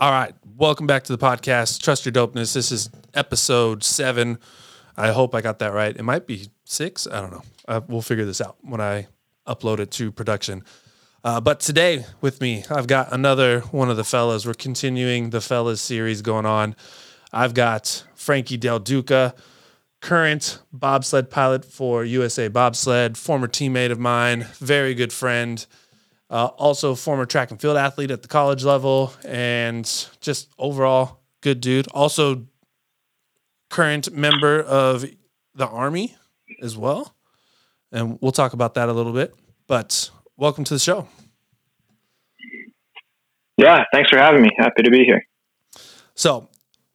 All right. Welcome back to the podcast. Trust your dopeness. This is episode seven. I hope I got that right. It might be six. I don't know. Uh, we'll figure this out when I upload it to production. Uh, but today with me, I've got another one of the fellas. We're continuing the fellas series going on. I've got Frankie Del Duca, current bobsled pilot for USA Bobsled, former teammate of mine, very good friend. Uh, also, former track and field athlete at the college level, and just overall good dude. Also, current member of the Army as well. And we'll talk about that a little bit. But welcome to the show. Yeah, thanks for having me. Happy to be here. So,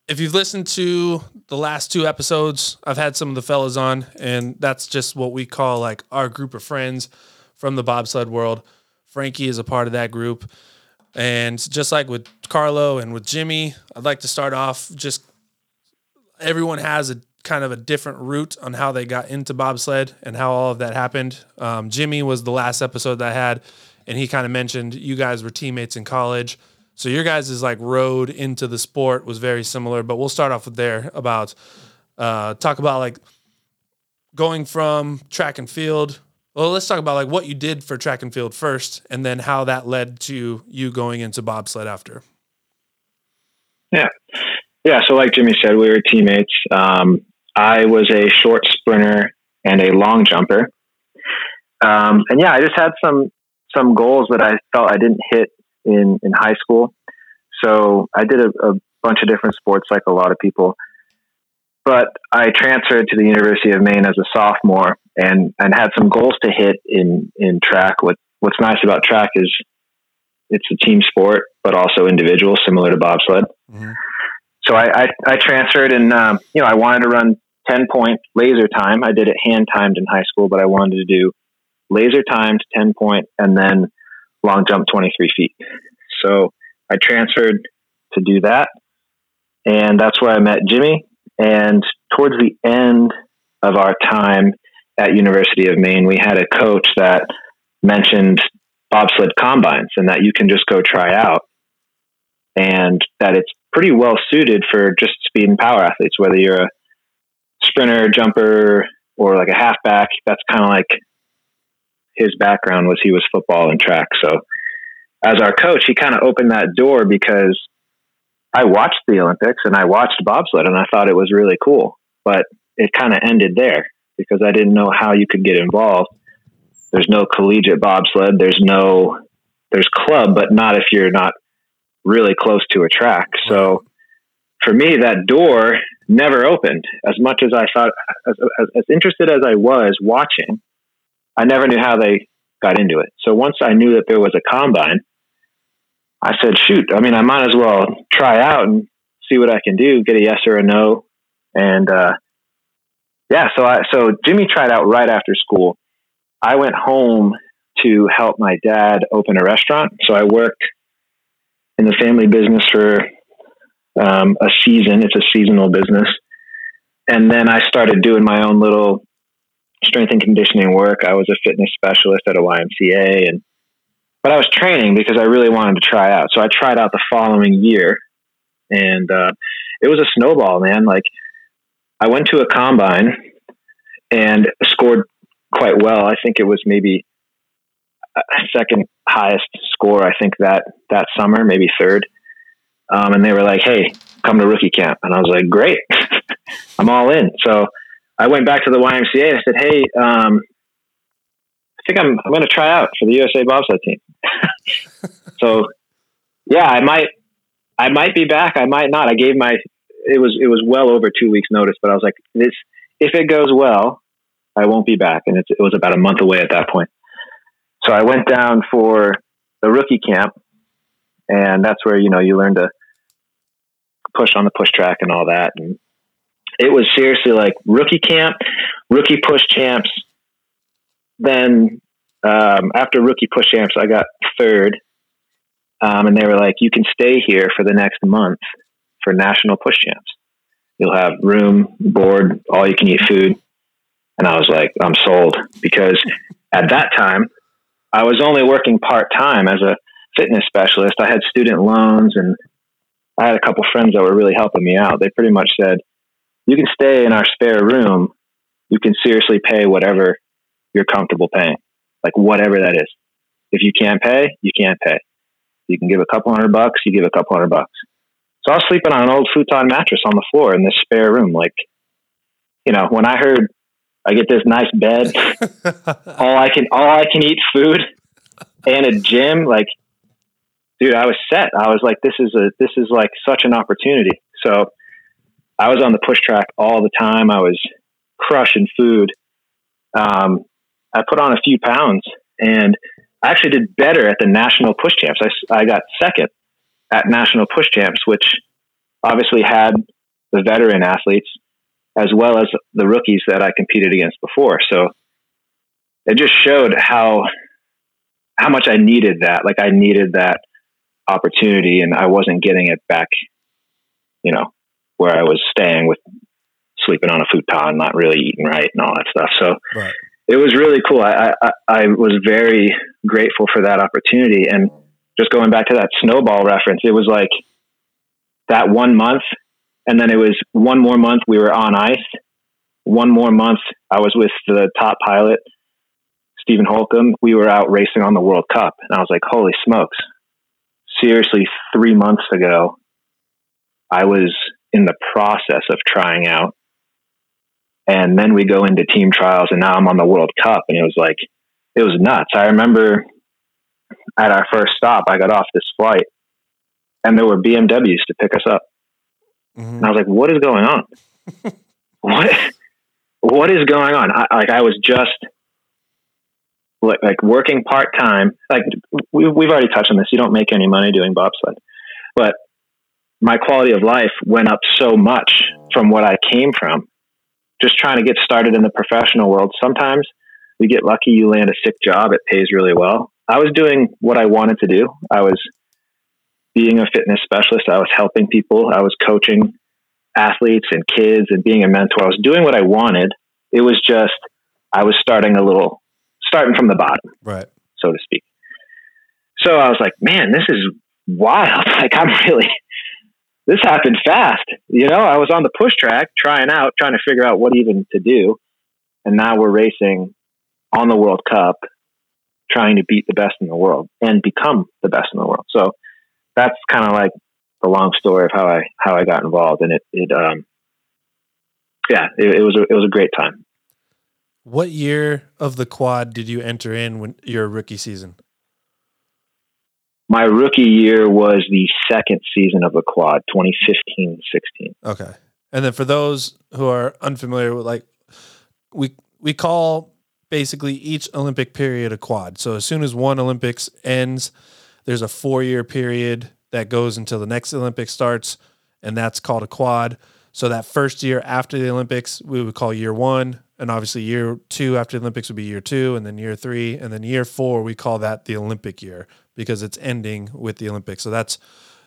if you've listened to the last two episodes, I've had some of the fellas on, and that's just what we call like our group of friends from the bobsled world. Frankie is a part of that group. And just like with Carlo and with Jimmy, I'd like to start off just everyone has a kind of a different route on how they got into bobsled and how all of that happened. Um, Jimmy was the last episode that I had, and he kind of mentioned you guys were teammates in college. So your guys' is like road into the sport was very similar, but we'll start off with there about uh, talk about like going from track and field well, let's talk about like what you did for track and field first, and then how that led to you going into bobsled after. Yeah, yeah. So, like Jimmy said, we were teammates. Um, I was a short sprinter and a long jumper, um, and yeah, I just had some some goals that I felt I didn't hit in in high school. So I did a, a bunch of different sports, like a lot of people. But I transferred to the University of Maine as a sophomore and and had some goals to hit in in track. What what's nice about track is it's a team sport, but also individual, similar to bobsled. Mm-hmm. So I, I, I transferred, and um, you know I wanted to run ten point laser time. I did it hand timed in high school, but I wanted to do laser timed ten point and then long jump twenty three feet. So I transferred to do that, and that's where I met Jimmy. And towards the end of our time at University of Maine, we had a coach that mentioned bobsled combines and that you can just go try out and that it's pretty well suited for just speed and power athletes, whether you're a sprinter, jumper, or like a halfback. That's kind of like his background was he was football and track. So as our coach, he kind of opened that door because I watched the Olympics and I watched bobsled and I thought it was really cool, but it kind of ended there because I didn't know how you could get involved. There's no collegiate bobsled. There's no, there's club, but not if you're not really close to a track. So for me, that door never opened as much as I thought, as, as, as interested as I was watching, I never knew how they got into it. So once I knew that there was a combine, I said, shoot, I mean, I might as well try out and see what I can do, get a yes or a no. And, uh, yeah, so I so Jimmy tried out right after school. I went home to help my dad open a restaurant. So I worked in the family business for um, a season. It's a seasonal business, and then I started doing my own little strength and conditioning work. I was a fitness specialist at a YMCA, and but I was training because I really wanted to try out. So I tried out the following year, and uh, it was a snowball, man. Like I went to a combine and scored quite well. I think it was maybe second highest score. I think that that summer, maybe third. Um, and they were like, "Hey, come to rookie camp," and I was like, "Great, I'm all in." So I went back to the YMCA and I said, "Hey, um, think I'm I'm going to try out for the USA bobsled team." so yeah, I might I might be back. I might not. I gave my it was it was well over two weeks notice, but I was like, this if it goes well, I won't be back, and it was about a month away at that point. So I went down for the rookie camp, and that's where you know you learn to push on the push track and all that. And it was seriously like rookie camp, rookie push champs. Then um, after rookie push champs, I got third, um, and they were like, "You can stay here for the next month for national push champs. You'll have room, board, all you can eat food. And I was like, I'm sold because at that time I was only working part time as a fitness specialist. I had student loans and I had a couple friends that were really helping me out. They pretty much said, "You can stay in our spare room. You can seriously pay whatever you're comfortable paying, like whatever that is. If you can't pay, you can't pay. You can give a couple hundred bucks, you give a couple hundred bucks." So I was sleeping on an old futon mattress on the floor in this spare room. Like, you know, when I heard I get this nice bed, all I can all I can eat food, and a gym, like dude, I was set. I was like, this is a this is like such an opportunity. So I was on the push track all the time. I was crushing food. Um, I put on a few pounds, and I actually did better at the national push champs. I, I got second at national push champs, which obviously had the veteran athletes as well as the rookies that I competed against before. So it just showed how how much I needed that. Like I needed that opportunity and I wasn't getting it back, you know, where I was staying with sleeping on a futon, not really eating right and all that stuff. So right. It was really cool. I, I, I was very grateful for that opportunity. And just going back to that snowball reference, it was like that one month. And then it was one more month we were on ice. One more month I was with the top pilot, Steven Holcomb. We were out racing on the World Cup. And I was like, holy smokes, seriously, three months ago, I was in the process of trying out. And then we go into team trials, and now I'm on the World Cup. And it was like, it was nuts. I remember at our first stop, I got off this flight, and there were BMWs to pick us up. Mm-hmm. And I was like, what is going on? what? What is going on? I, like I was just like, like working part time. Like we, we've already touched on this. You don't make any money doing bobsled, but my quality of life went up so much from what I came from. Just trying to get started in the professional world. Sometimes you get lucky, you land a sick job, it pays really well. I was doing what I wanted to do. I was being a fitness specialist. I was helping people. I was coaching athletes and kids and being a mentor. I was doing what I wanted. It was just I was starting a little starting from the bottom, right, so to speak. So I was like, man, this is wild. Like I'm really, this happened fast. You know, I was on the push track trying out, trying to figure out what even to do. And now we're racing on the World Cup, trying to beat the best in the world and become the best in the world. So that's kind of like the long story of how I, how I got involved. And it, it, um, yeah, it, it was a, it was a great time. What year of the quad did you enter in when your rookie season? My rookie year was the second season of the quad, 2015 16. Okay. And then for those who are unfamiliar with like we we call basically each Olympic period a quad. So as soon as one Olympics ends, there's a 4-year period that goes until the next Olympics starts and that's called a quad. So that first year after the Olympics, we would call year 1, and obviously year two after the Olympics would be year two, and then year three, and then year four we call that the Olympic year because it's ending with the Olympics. So that's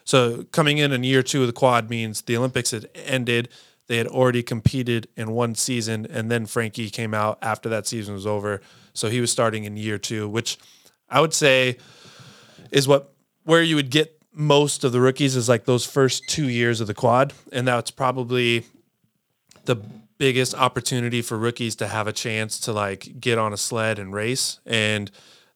so coming in in year two of the quad means the Olympics had ended. They had already competed in one season, and then Frankie came out after that season was over. So he was starting in year two, which I would say is what where you would get most of the rookies is like those first two years of the quad, and that's probably the biggest opportunity for rookies to have a chance to like get on a sled and race. And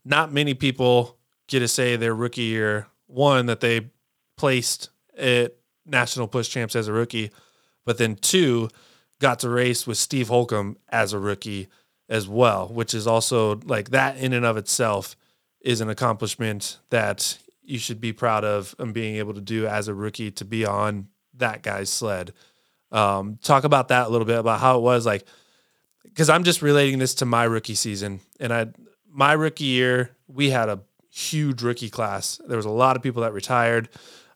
not many people get to say their rookie year one that they placed at national push champs as a rookie, but then two got to race with Steve Holcomb as a rookie as well, which is also like that in and of itself is an accomplishment that you should be proud of and being able to do as a rookie to be on that guy's sled. Um, talk about that a little bit about how it was like, because I'm just relating this to my rookie season, and I my rookie year we had a huge rookie class. There was a lot of people that retired.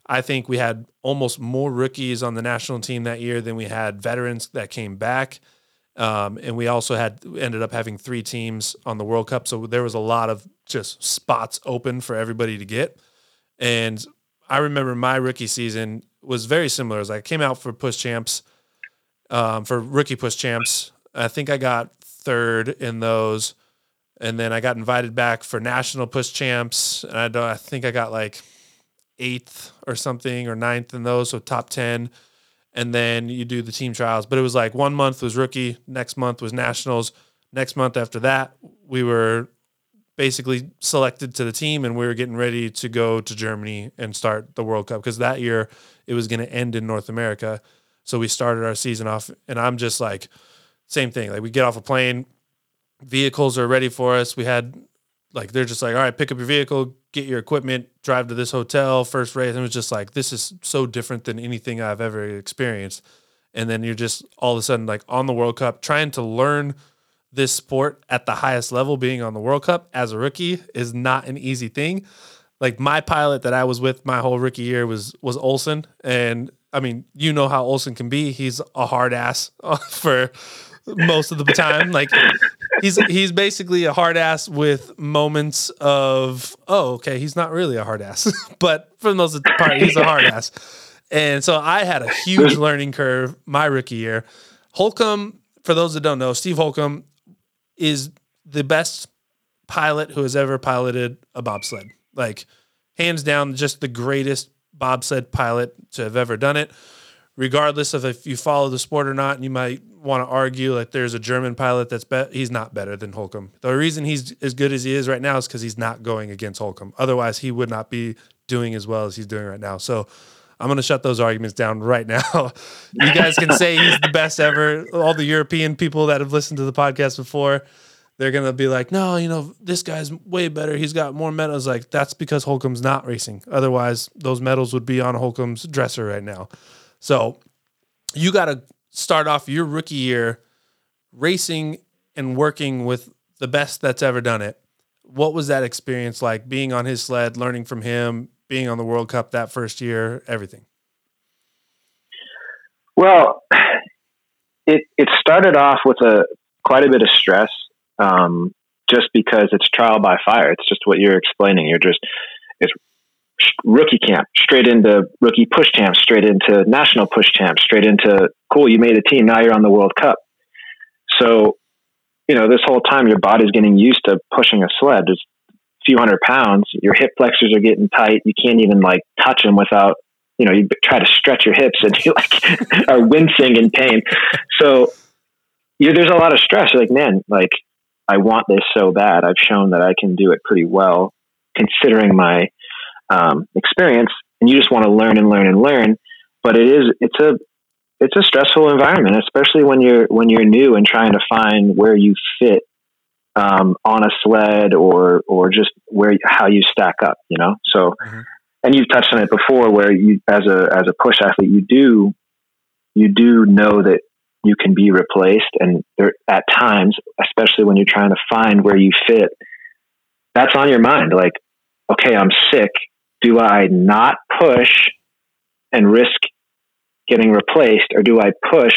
I think we had almost more rookies on the national team that year than we had veterans that came back. Um, and we also had ended up having three teams on the World Cup, so there was a lot of just spots open for everybody to get. And I remember my rookie season was very similar. As I came out for push champs, um, for rookie push champs, I think I got third in those, and then I got invited back for national push champs, and I don't. I think I got like eighth or something or ninth in those, so top ten. And then you do the team trials. But it was like one month was rookie, next month was nationals, next month after that we were basically selected to the team and we were getting ready to go to Germany and start the World Cup because that year it was going to end in North America. So we started our season off and I'm just like same thing. Like we get off a plane, vehicles are ready for us. We had like they're just like, all right, pick up your vehicle, get your equipment, drive to this hotel, first race. And it was just like this is so different than anything I've ever experienced. And then you're just all of a sudden like on the World Cup trying to learn this sport at the highest level, being on the World Cup as a rookie is not an easy thing. Like my pilot that I was with my whole rookie year was was Olsen, and I mean, you know how Olsen can be. He's a hard ass for most of the time. Like he's he's basically a hard ass with moments of oh okay, he's not really a hard ass, but for the most part, he's a hard ass. And so I had a huge learning curve my rookie year. Holcomb, for those that don't know, Steve Holcomb is the best pilot who has ever piloted a bobsled. Like hands down, just the greatest bobsled pilot to have ever done it. Regardless of if you follow the sport or not, and you might want to argue like there's a German pilot that's bet he's not better than Holcomb. The reason he's as good as he is right now is because he's not going against Holcomb. Otherwise, he would not be doing as well as he's doing right now. So I'm going to shut those arguments down right now. you guys can say he's the best ever. All the European people that have listened to the podcast before, they're going to be like, no, you know, this guy's way better. He's got more medals. Like, that's because Holcomb's not racing. Otherwise, those medals would be on Holcomb's dresser right now. So you got to start off your rookie year racing and working with the best that's ever done it. What was that experience like being on his sled, learning from him, being on the World Cup that first year, everything? Well, it it started off with a quite a bit of stress, um, just because it's trial by fire. It's just what you're explaining. You're just it's rookie camp straight into rookie push camp, straight into national push camp, straight into cool. You made a team. Now you're on the World Cup. So, you know, this whole time your body's getting used to pushing a sled. There's few hundred pounds, your hip flexors are getting tight. You can't even like touch them without, you know, you try to stretch your hips and you like are wincing in pain. So you, there's a lot of stress. You're like, man, like I want this so bad. I've shown that I can do it pretty well considering my um, experience and you just want to learn and learn and learn. But it is, it's a, it's a stressful environment, especially when you're, when you're new and trying to find where you fit um, on a sled or or just where how you stack up, you know. So, mm-hmm. and you've touched on it before, where you as a as a push athlete, you do you do know that you can be replaced, and there at times, especially when you're trying to find where you fit, that's on your mind. Like, okay, I'm sick. Do I not push and risk getting replaced, or do I push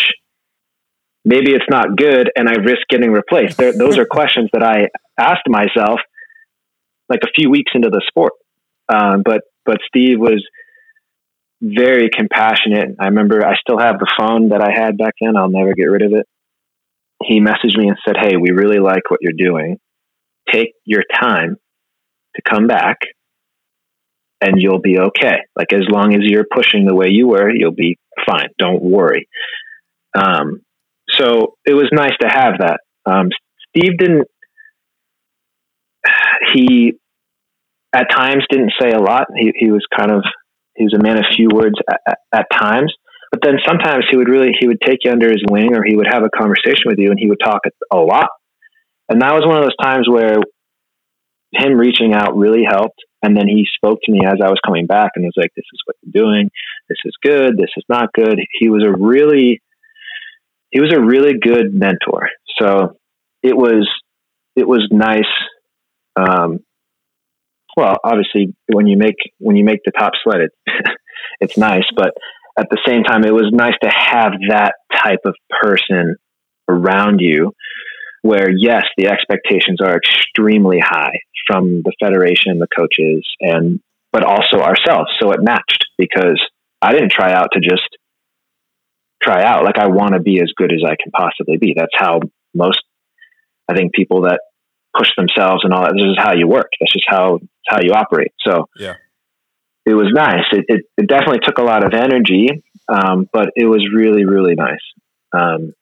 maybe it's not good and I risk getting replaced. There, those are questions that I asked myself like a few weeks into the sport. Um, but but Steve was very compassionate. I remember I still have the phone that I had back then. I'll never get rid of it. He messaged me and said, "Hey, we really like what you're doing. Take your time to come back." And you'll be okay. Like as long as you're pushing the way you were, you'll be fine. Don't worry. Um, so it was nice to have that. Um, Steve didn't. He at times didn't say a lot. He he was kind of he was a man of few words at, at times. But then sometimes he would really he would take you under his wing, or he would have a conversation with you, and he would talk a lot. And that was one of those times where him reaching out really helped. And then he spoke to me as I was coming back, and was like, "This is what you're doing. This is good. This is not good." He was a really he was a really good mentor. So it was it was nice. Um, well, obviously, when you make when you make the top sled, it, it's nice. But at the same time, it was nice to have that type of person around you, where yes, the expectations are extremely high from the federation, the coaches, and but also ourselves. So it matched because I didn't try out to just try out. Like I want to be as good as I can possibly be. That's how most, I think, people that push themselves and all that. This is how you work. This is how how you operate. So yeah, it was nice. It, it, it definitely took a lot of energy, um, but it was really, really nice. Um,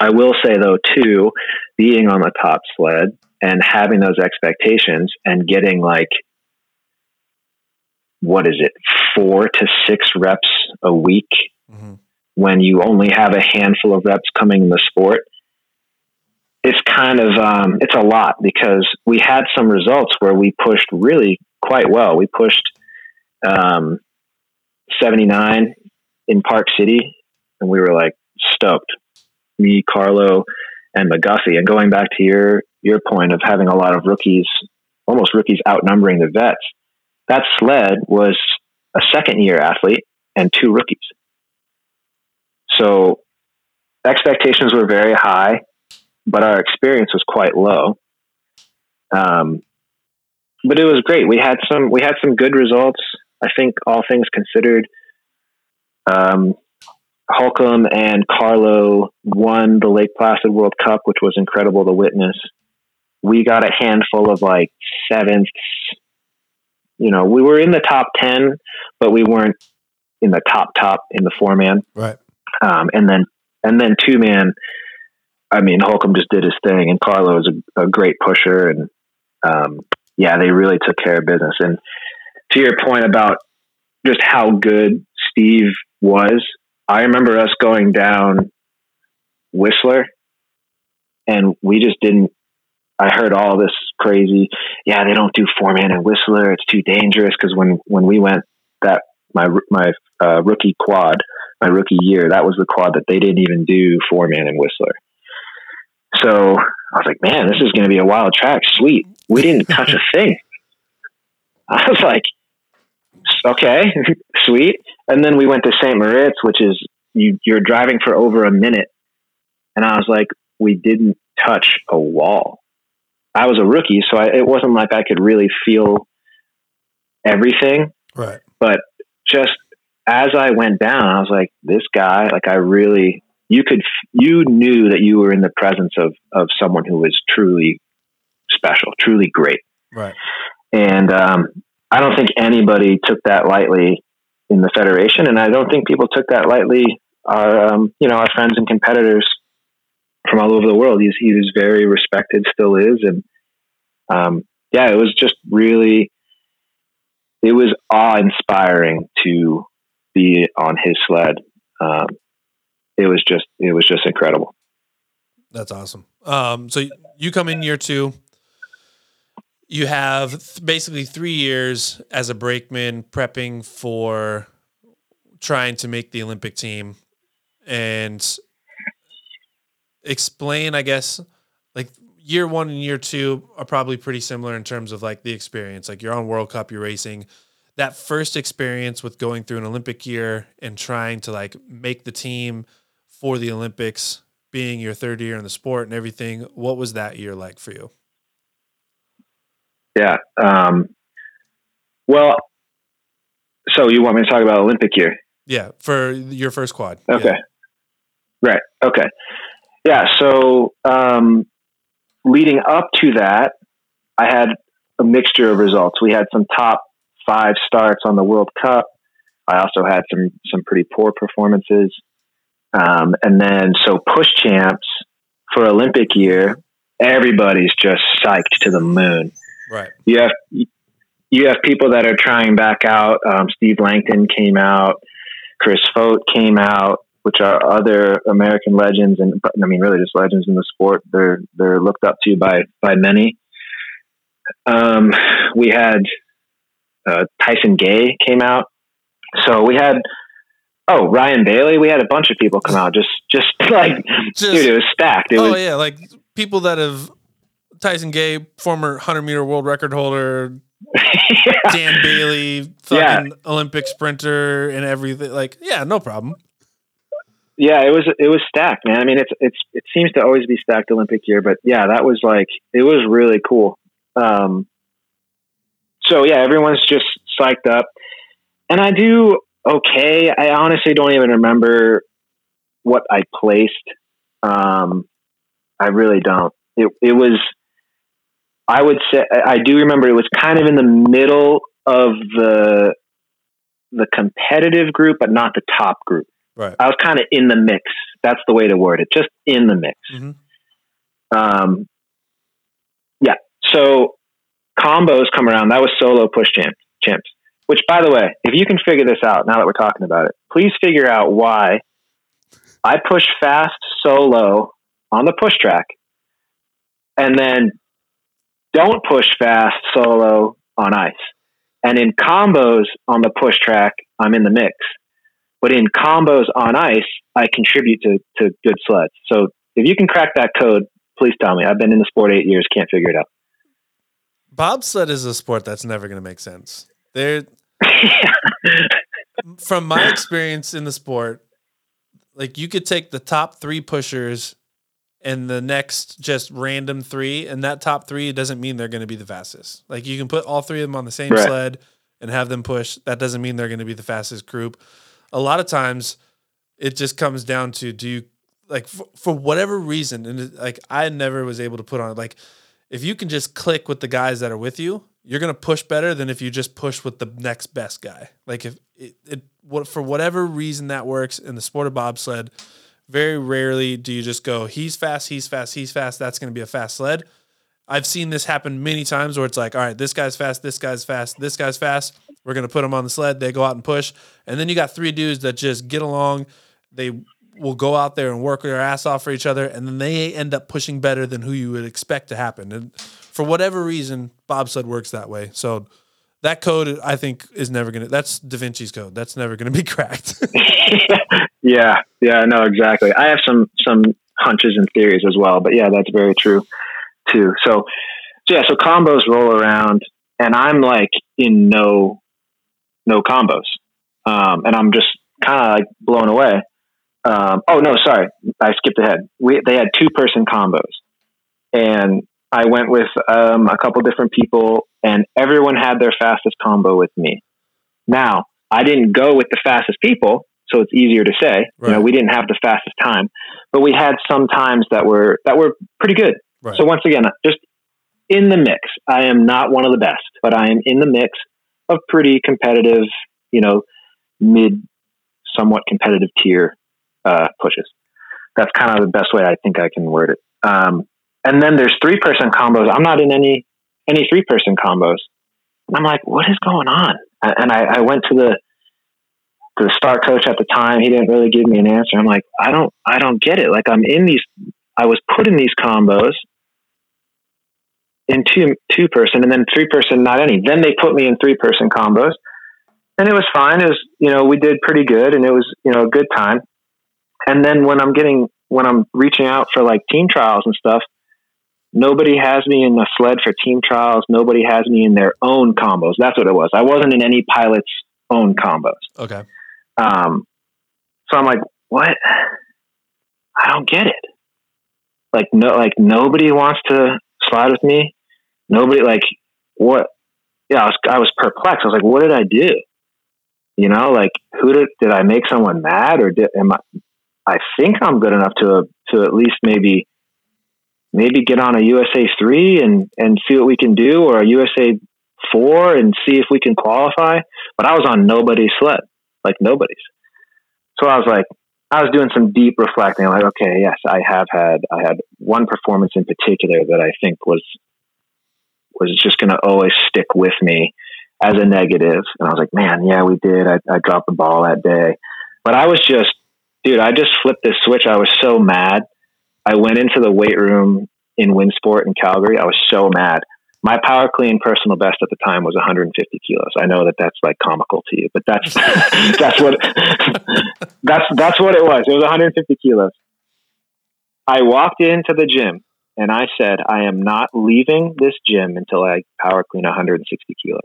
I will say though, too, being on the top sled and having those expectations and getting like, what is it, four to six reps a week mm-hmm. when you only have a handful of reps coming in the sport. It's kind of, um, it's a lot because we had some results where we pushed really quite well. We pushed um, 79 in Park City, and we were like stoked. Me, Carlo, and McGuffie. And going back to your your point of having a lot of rookies, almost rookies outnumbering the vets, that sled was a second year athlete and two rookies. So expectations were very high, but our experience was quite low. Um, but it was great. We had some we had some good results. I think all things considered, um, Holcomb and Carlo won the Lake Placid World Cup, which was incredible to witness. We got a handful of like sevenths. You know, we were in the top 10, but we weren't in the top, top in the four man. Right. Um, and then, and then two man, I mean, Holcomb just did his thing and Carlo is a, a great pusher. And, um, yeah, they really took care of business. And to your point about just how good Steve was, I remember us going down Whistler and we just didn't I heard all this crazy, yeah, they don't do four man in Whistler. It's too dangerous. Cause when, when we went that, my, my, uh, rookie quad, my rookie year, that was the quad that they didn't even do four man in Whistler. So I was like, man, this is going to be a wild track. Sweet. We didn't touch a thing. I was like, okay, sweet. And then we went to St. Moritz, which is you, you're driving for over a minute. And I was like, we didn't touch a wall. I was a rookie, so I, it wasn't like I could really feel everything. Right. But just as I went down, I was like, this guy, like I really, you could, you knew that you were in the presence of, of someone who was truly special, truly great. Right. And, um, I don't think anybody took that lightly in the federation, and I don't think people took that lightly. Our, um, you know, our friends and competitors from all over the world. He's he was very respected, still is, and um, yeah, it was just really, it was awe inspiring to be on his sled. Um, it was just, it was just incredible. That's awesome. Um, so you come in year two you have th- basically three years as a brakeman prepping for trying to make the Olympic team and explain, I guess, like year one and year two are probably pretty similar in terms of like the experience. Like you're on World Cup, you're racing. That first experience with going through an Olympic year and trying to like make the team for the Olympics, being your third year in the sport and everything, what was that year like for you? Yeah. Um, well, so you want me to talk about Olympic year? Yeah, for your first quad. Okay. Yeah. Right. Okay. Yeah. So um, leading up to that, I had a mixture of results. We had some top five starts on the World Cup. I also had some some pretty poor performances, um, and then so push champs for Olympic year. Everybody's just psyched to the moon. Right. You have you have people that are trying back out. Um, Steve Langton came out. Chris Fogt came out, which are other American legends, and I mean, really just legends in the sport. They're they're looked up to by by many. Um, we had uh, Tyson Gay came out, so we had oh Ryan Bailey. We had a bunch of people come out. Just just like just, dude, it was stacked. It oh was, yeah, like people that have Tyson Gay, former 100 meter world record holder, yeah. Dan Bailey, fucking yeah. Olympic sprinter, and everything. Like, yeah, no problem. Yeah, it was it was stacked, man. I mean, it's it's it seems to always be stacked Olympic year, but yeah, that was like it was really cool. Um, so yeah, everyone's just psyched up, and I do okay. I honestly don't even remember what I placed. Um, I really don't. It it was I would say I do remember it was kind of in the middle of the the competitive group, but not the top group. Right. I was kind of in the mix. That's the way to word it. Just in the mix. Mhm. Um, yeah. So combos come around. That was solo push champs. Champs. Which, by the way, if you can figure this out now that we're talking about it, please figure out why I push fast solo on the push track, and then don't push fast solo on ice. And in combos on the push track, I'm in the mix. But in combos on ice, I contribute to, to good sleds. So if you can crack that code, please tell me. I've been in the sport eight years, can't figure it out. Bobsled is a sport that's never going to make sense. There, from my experience in the sport, like you could take the top three pushers and the next just random three, and that top three doesn't mean they're going to be the fastest. Like you can put all three of them on the same Right. sled and have them push. That doesn't mean they're going to be the fastest group. A lot of times, it just comes down to do you like for, for whatever reason, and it, like I never was able to put on like if you can just click with the guys that are with you, you're gonna push better than if you just push with the next best guy. Like if it, it what for whatever reason that works in the sport of bobsled, very rarely do you just go he's fast, he's fast, he's fast. That's gonna be a fast sled. I've seen this happen many times where it's like, all right, this guy's fast, this guy's fast, this guy's fast. We're gonna put them on the sled. They go out and push, and then you got three dudes that just get along. They will go out there and work their ass off for each other, and then they end up pushing better than who you would expect to happen. And for whatever reason, bobsled works that way. So that code, I think, is never gonna. That's Da Vinci's code. That's never gonna be cracked. yeah, yeah, no, exactly. I have some some hunches and theories as well, but yeah, that's very true too. So, so yeah, so combos roll around, and I'm like in no no combos, um, and I'm just kind of like blown away. Um, oh no, sorry, I skipped ahead. We they had two person combos, and I went with um, a couple different people, and everyone had their fastest combo with me. Now, I didn't go with the fastest people, so it's easier to say. You know, we didn't have the fastest time, but we had some times that were that were pretty good. Right. So once again, just in the mix. I am not one of the best, but I am in the mix of pretty competitive, you know, mid, somewhat competitive tier uh, pushes. That's kind of the best way I think I can word it. Um, and then there's three person combos. I'm not in any any three person combos. I'm like, what is going on? And I, I went to the the star coach at the time. He didn't really give me an answer. I'm like, I don't I don't get it. Like I'm in these I was put in these combos in two two person and then three person not any. Then they put me in three person combos. And it was fine. Was you know, we did pretty good and it was, you know, a good time. And then when I'm getting when I'm reaching out for like team trials and stuff, nobody has me in the sled for team trials. Nobody has me in their own combos. That's what it was. I wasn't in any pilot's own combos. okay. Um, so I'm like, what? I don't get it. Like no, like nobody wants to slide with me. Nobody like what? Yeah, I was I was perplexed. I was like, what did I do? You know, like who did did I make someone mad or did am I? I think I'm good enough to to at least maybe maybe get on a USA three and and see what we can do, or a USA four and see if we can qualify. But I was on nobody's sled like nobody's. So I was like, I was doing some deep reflecting. Like, okay, yes, I have had, I had one performance in particular that I think was, was just going to always stick with me as a negative. And I was like, man, yeah, we did. I, I dropped the ball that day, but I was just, dude, I just flipped this switch. I was so mad. I went into the weight room in Winsport in Calgary. I was so mad my power clean personal best at the time was 150 kilos. I know that that's like comical to you, but that's that's what that's that's what it was. It was 150 kilos. I walked into the gym and I said, I am not leaving this gym until I power clean 160 kilos.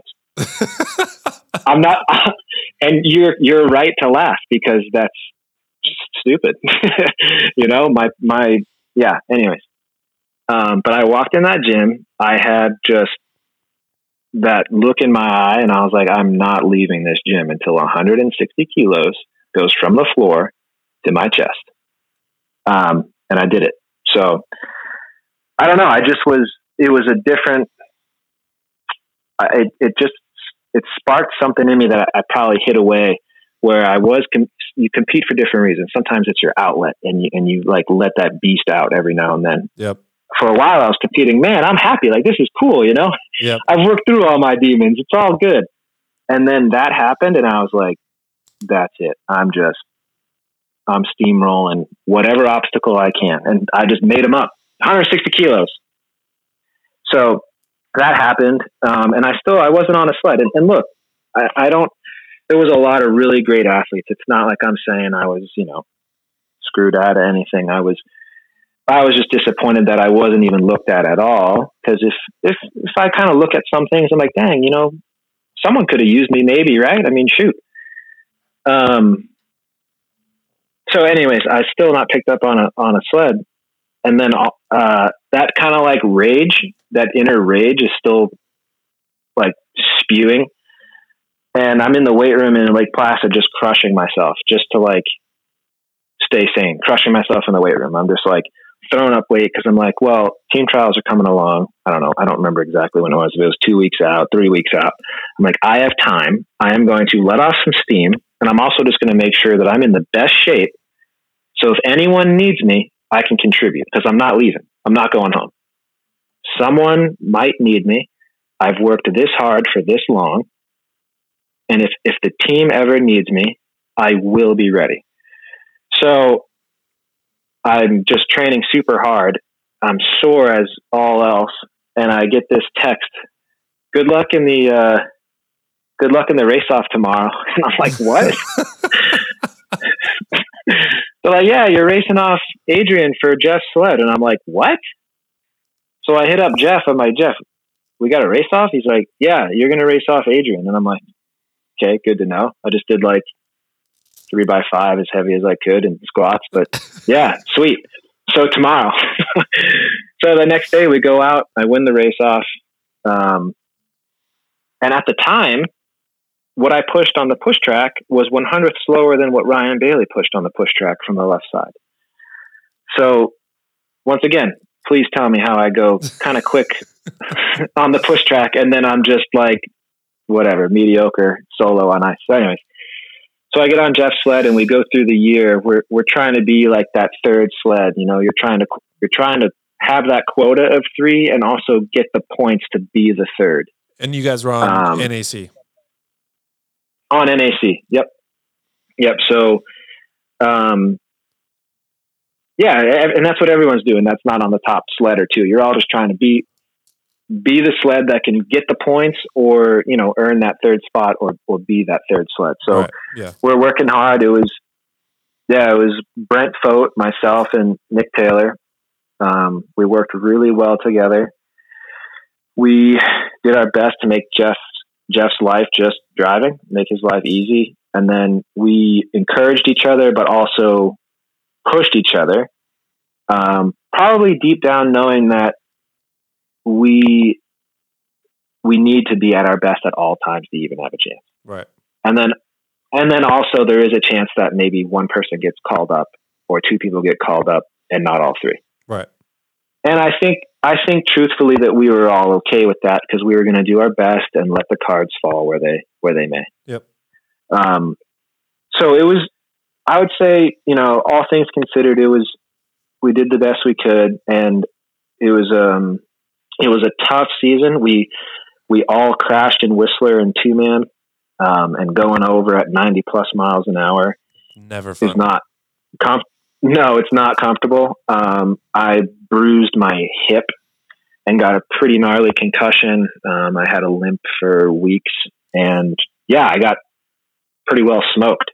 I'm not, and you're you're right to laugh because that's stupid. you know, my my yeah. Anyways, um, but I walked in that gym. I had just that look in my eye, and I was like, I'm not leaving this gym until 160 kilos goes from the floor to my chest. Um, and I did it. So I don't know. I just was. It was a different. It it just it sparked something in me that I, I probably hid away where I was, com- you compete for different reasons. Sometimes it's your outlet and you, and you like let that beast out every now and then. Yep. For a while I was competing, man, I'm happy. Like this is cool, you know? Yep. I've worked through all my demons. It's all good. And then that happened and I was like, that's it. I'm just, I'm steamrolling whatever obstacle I can. And I just made them up 160 kilos. So that happened. Um, and I still, I wasn't on a sled. And, and look, I, I don't, there was a lot of really great athletes. It's not like I'm saying I was, you know, screwed out of anything. I was, I was just disappointed that I wasn't even looked at at all. Because if if if I kind of look at some things, I'm like, dang, you know, someone could have used me, maybe, right? I mean, shoot. Um. So, anyways, I still not picked up on a on a sled, and then uh, that kind of like rage, that inner rage, is still like spewing and I'm in the weight room in Lake Placid just crushing myself just to like stay sane, crushing myself in the weight room. I'm just like throwing up weight because I'm like, well, team trials are coming along. I don't know. I don't remember exactly when it was. It was two weeks out, three weeks out. I'm like, I have time. I am going to let off some steam. And I'm also just going to make sure that I'm in the best shape. So if anyone needs me, I can contribute because I'm not leaving. I'm not going home. Someone might need me. I've worked this hard for this long. And if, if the team ever needs me, I will be ready. So I'm just training super hard. I'm sore as all else. And I get this text, good luck in the, uh, good luck in the race off tomorrow. And I'm like, what? They're like, yeah, you're racing off Adrian for Jeff's sled. And I'm like, what? So I hit up Jeff. I'm like, Jeff, we got a race off? He's like, yeah, you're going to race off Adrian. And I'm like, okay, good to know. I just did like three by five as heavy as I could in squats, but yeah, sweet. So tomorrow, so the next day we go out, I win the race off. Um, and at the time, what I pushed on the push track was 100th slower than what Ryan Bailey pushed on the push track from the left side. So once again, please tell me how I go kind of quick on the push track and then I'm just like whatever, mediocre solo on ice. So anyways, so I get on Jeff's sled and we go through the year. We're we're trying to be like that third sled. You know, you're trying to you're trying to have that quota of three and also get the points to be the third. And you guys were on um, NAC. On NAC. Yep. Yep. So um yeah, and that's what everyone's doing. That's not on the top sled or two. You're all just trying to be be the sled that can get the points or you know earn that third spot or or be that third sled. So right. yeah. we're working hard. It was yeah it was brent Fogt, myself and nick taylor. Um, we worked really well together. We did our best to make jeff jeff's life just driving make his life easy. And then we encouraged each other but also pushed each other. Um, probably deep down knowing that we we need to be at our best at all times to even have a chance. Right. And then and then also there is a chance that maybe one person gets called up or two people get called up and not all three. Right. And I think I think truthfully that we were all okay with that because we were going to do our best and let the cards fall where they where they may. Yep. Um so it was I would say, you know, all things considered it was we did the best we could and it was um it was a tough season. We we all crashed in Whistler and two man, um, and going over at ninety plus miles an hour. Never fun. is not com- No, it's not comfortable. Um, I bruised my hip and got a pretty gnarly concussion. Um, I had a limp for weeks, and yeah, I got pretty well smoked.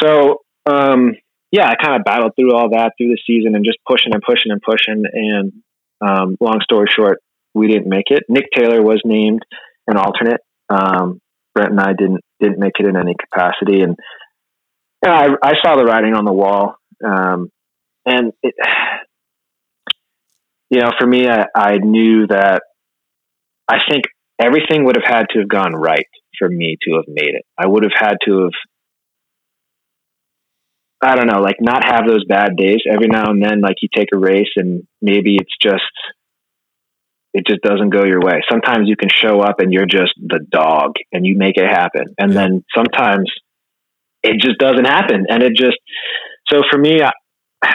So um, yeah, I kind of battled through all that through the season and just pushing and pushing and pushing. And um, long story short, we didn't make it. Nick Taylor was named an alternate. Um, Brent and I didn't didn't make it in any capacity, and I, I saw the writing on the wall. Um, and it, you know, for me, I, I knew that I think everything would have had to have gone right for me to have made it. I would have had to have I don't know, like not have those bad days every now and then. Like you take a race and maybe it's just it just doesn't go your way. Sometimes you can show up and you're just the dog and you make it happen. And then sometimes it just doesn't happen. And it just, so for me, I,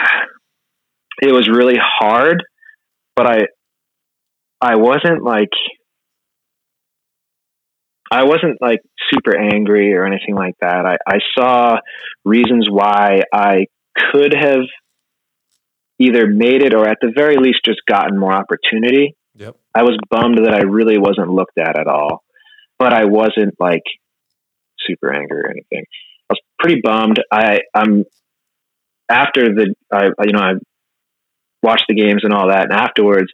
it was really hard, but I, I wasn't like, I wasn't like super angry or anything like that. I, I saw reasons why I could have either made it or at the very least just gotten more opportunity. Yep. I was bummed that I really wasn't looked at at all, but I wasn't like super angry or anything. I was pretty bummed. I I'm after the I you know I watched the games and all that, and afterwards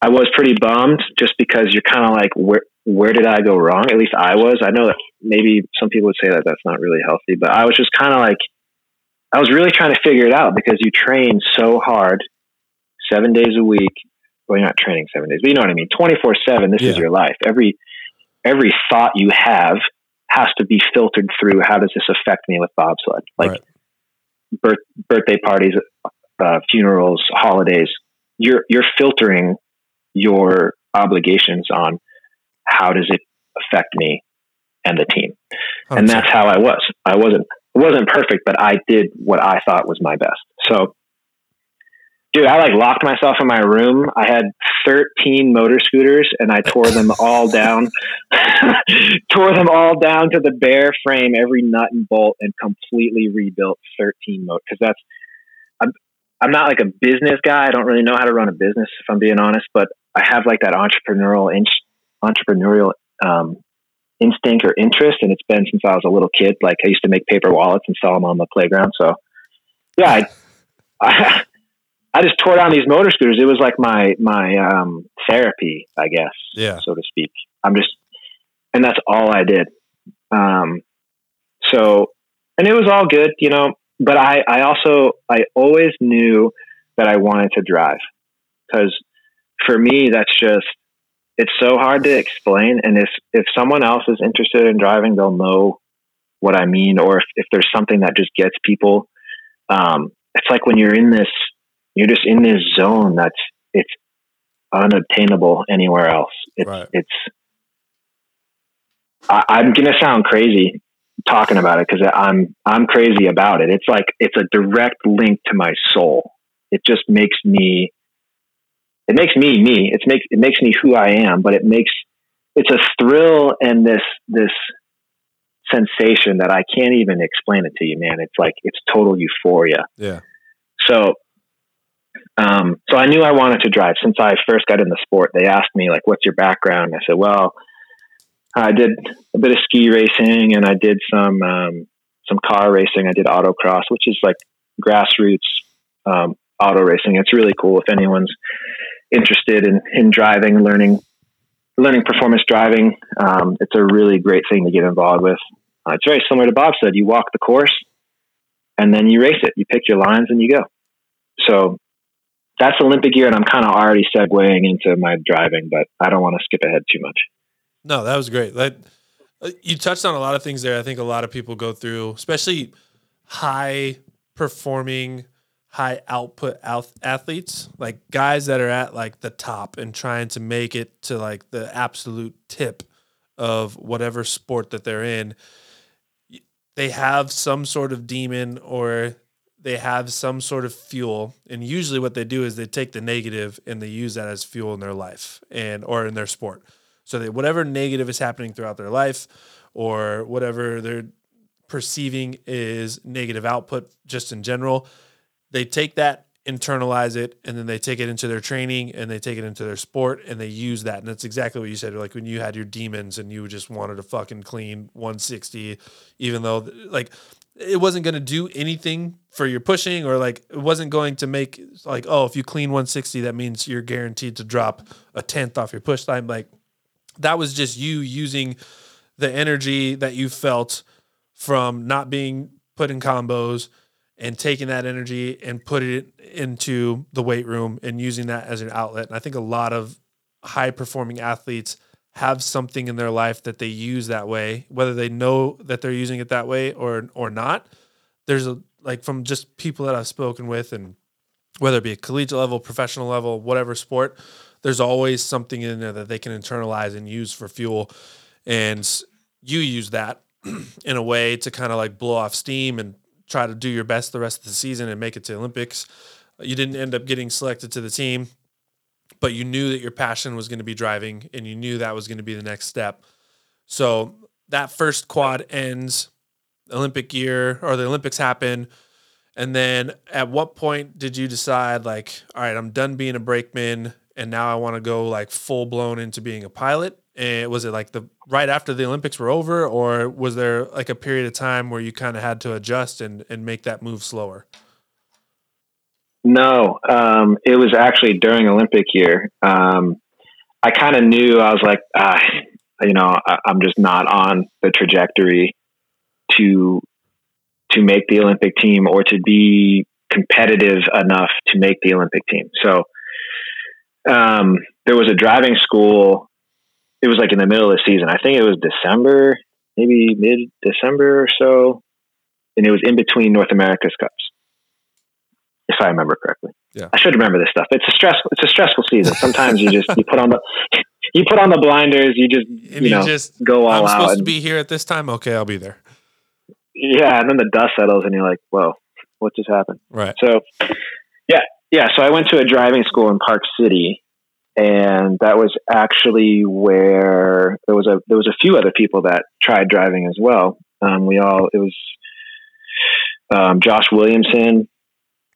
I was pretty bummed just because you're kind of like where where did I go wrong? At least I was. I know that maybe some people would say that that's not really healthy, but I was just kind of like I was really trying to figure it out because you train so hard, seven days a week. Well, you're not training seven days, but you know what I mean. Twenty four seven. This Yeah. is your life. Every every thought you have has to be filtered through. How does this affect me with bobsled? Like Right. birth, birthday parties, uh, funerals, holidays. You're you're filtering your obligations on how does it affect me and the team and that's how I was. I wasn't wasn't perfect, but I did what I thought was my best. So, dude, I like locked myself in my room. I had 13 motor scooters, and I tore them all down, tore them all down to the bare frame, every nut and bolt, and completely rebuilt 13 motors. Because that's I'm I'm not like a business guy. I don't really know how to run a business, if I'm being honest. But I have like that entrepreneurial in, entrepreneurial um, instinct or interest, and it's been since I was a little kid. Like I used to make paper wallets and sell them on the playground. So, yeah, I, I, I just tore down these motor scooters. It was like my my um, therapy, I guess, Yeah. so to speak. I'm just, and that's all I did. Um, so, and it was all good, you know. But I, I also, I always knew that I wanted to drive because for me, that's just it's so hard to explain. And if if someone else is interested in driving, they'll know what I mean. Or if, if there's something that just gets people, um, it's like when you're in this, you're just in this zone that's it's unobtainable anywhere else. It's Right. it's. I, I'm gonna sound crazy talking about it because I'm I'm crazy about it. It's like it's a direct link to my soul. It just makes me it makes me me. It's make it makes me who I am, but it makes it's a thrill and this this sensation that I can't even explain it to you, man. It's like it's total euphoria. Yeah. So um so I knew I wanted to drive since I first got in the sport. They asked me like what's your background? I said, "Well, I did a bit of ski racing and I did some um some car racing. I did autocross, which is like grassroots um auto racing. It's really cool if anyone's interested in, in driving, learning, learning performance driving. Um, it's a really great thing to get involved with. Uh, it's very similar to bobsled. You walk the course and then you race it. You pick your lines and you go. So that's Olympic year. And I'm kind of already segueing into my driving, but I don't want to skip ahead too much. No, that was great. That uh, you touched on a lot of things there. I think a lot of people go through, especially high performing, high output athletes, like guys that are at like the top and trying to make it to like the absolute tip of whatever sport that they're in. They have some sort of demon or they have some sort of fuel and usually what they do is they take the negative and they use that as fuel in their life and or in their sport so that whatever negative is happening throughout their life or whatever they're perceiving is negative output just in general, they take that, internalize it, and then they take it into their training and they take it into their sport and they use that. And that's exactly what you said. Like when you had your demons and you just wanted to fucking clean 160, even though like it wasn't going to do anything for your pushing or like it wasn't going to make like, oh, if you clean 160, that means you're guaranteed to drop a tenth off your push time. Like that was just you using the energy that you felt from not being put in combos and taking that energy and put it into the weight room and using that as an outlet. And I think a lot of high performing athletes have something in their life that they use that way, whether they know that they're using it that way or or not. There's a like from just people that I've spoken with and whether it be a collegiate level, professional level, whatever sport, there's always something in there that they can internalize and use for fuel. And you use that in a way to kind of like blow off steam and try to do your best the rest of the season and make it to Olympics. You didn't end up getting selected to the team, but you knew that your passion was going to be driving and you knew that was going to be the next step. So that first quad ends, Olympic year or the Olympics happen. And then at what point did you decide like, all right, I'm done being a brakeman and now I want to go like full blown into being a pilot? And was it like the right after the Olympics were over, or was there like a period of time where you kind of had to adjust and, and make that move slower? No, um, it was actually during Olympic year. Um, I kind of knew I was like, ah, you know, I, I'm just not on the trajectory to to make the Olympic team or to be competitive enough to make the Olympic team. So um, there was a driving school it was like in the middle of the season. I think it was December, maybe mid December or so, and it was in between North America's Cups, if I remember correctly. Yeah, I should remember this stuff. It's a stressful. It's a stressful season. Sometimes you just you put on the you put on the blinders. You just and you, know just go all I'm out. supposed to be here at this time. Okay, I'll be there. yeah, and then the dust settles, and you're like, "Whoa, what just happened?" Right. So, yeah, yeah. So I went to a driving school in Park City, and that was actually where there was a there was a few other people that tried driving as well. Um, we all it was um, Josh Williamson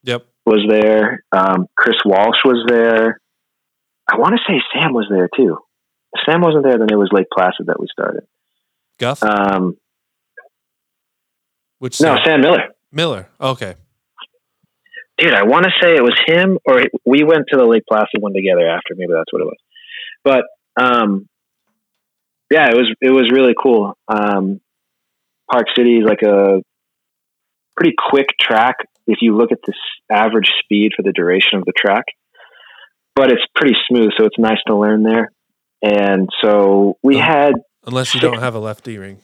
Yep. was there, um, Chris Walsh was there. I want to say Sam was there too. If Sam wasn't there, then it was Lake Placid that we started. Guff. Um, Which no, Sam Miller. Miller. Okay. Dude, I want to say it was him or it, we went to the Lake Placid one together after. Maybe that's what it was. But um, yeah, it was it was really cool. Um, Park City is like a pretty quick track if you look at the average speed for the duration of the track, but it's pretty smooth, so it's nice to learn there. And so we had Unless you don't have a left D ring.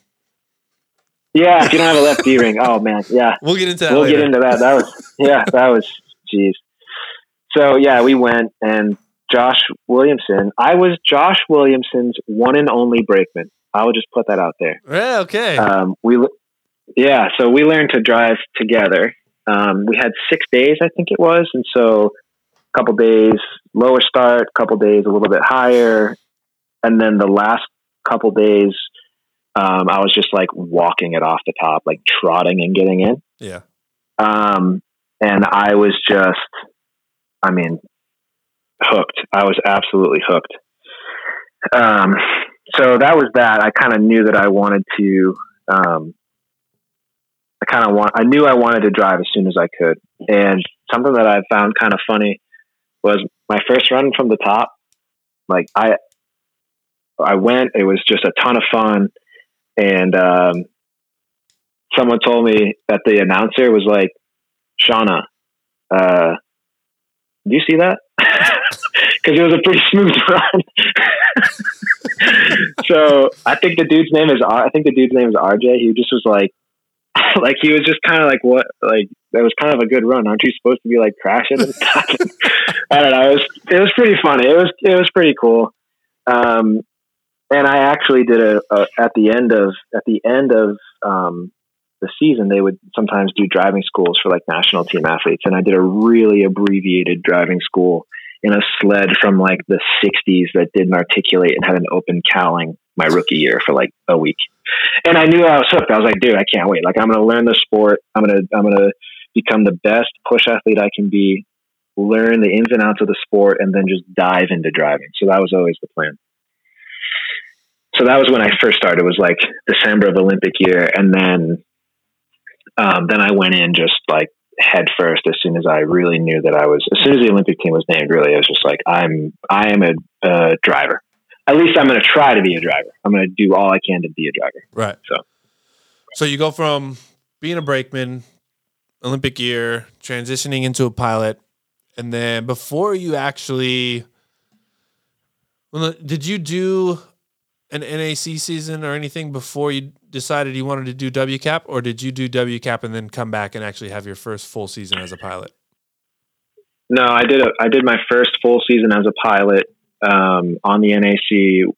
Yeah, if you don't have a left D ring, oh man, yeah, We'll get into that we'll later. get into that. That was yeah, that was jeez. So yeah, we went and Josh Williamson. I was Josh Williamson's one and only brakeman. I will just put that out there. yeah, okay. Um, we yeah, so we learned to drive together. Um, we had six days, I think it was, and so a couple days lower start, a couple days a little bit higher, and then the last couple days, um, I was just like walking it off the top, like trotting and getting in. yeah. Um, and I was just, I mean, hooked. I was absolutely hooked. Um, so that was that. I kind of knew that I wanted to, um, I kind of want, I knew I wanted to drive as soon as I could. And something that I found kind of funny was my first run from the top. Like I, I went, it was just a ton of fun. And, um, someone told me that the announcer was like, Shauna, uh, do you see that? Because it was a pretty smooth run. so I think the dude's name is I think the dude's name is RJ. He just was like, like he was just kind of like, what? Like that was kind of a good run. Aren't you supposed to be like crashing and? I don't know. It was it was pretty funny. It was it was pretty cool. Um, and I actually did a, a at the end of at the end of um, the season, they would sometimes do driving schools for like national team athletes. And I did a really abbreviated driving school in a sled from like the 60s that didn't articulate and had an open cowling my rookie year for like a week. And I knew I was hooked. I was like, dude, I can't wait. Like, I'm to learn the sport. I'm to, I'm to become the best push athlete I can be, learn the ins and outs of the sport, and then just dive into driving. So that was always the plan. So that was when I first started. It was like December of Olympic year. And then um, then I went in just like head first as soon as I really knew that I was as soon as the Olympic team was named. Really, I was just like, I'm I am a, a driver. At least I'm going to try to be a driver. I'm going to do all I can to be a driver. Right. So. so you go from being a brakeman, Olympic year, transitioning into a pilot, and then before you actually, well, did you do an NAC season or anything before you decided you wanted to do WCAP, or did you do WCAP and then come back and actually have your first full season as a pilot? No, I did. A, I did my first full season as a pilot um, on the NAC,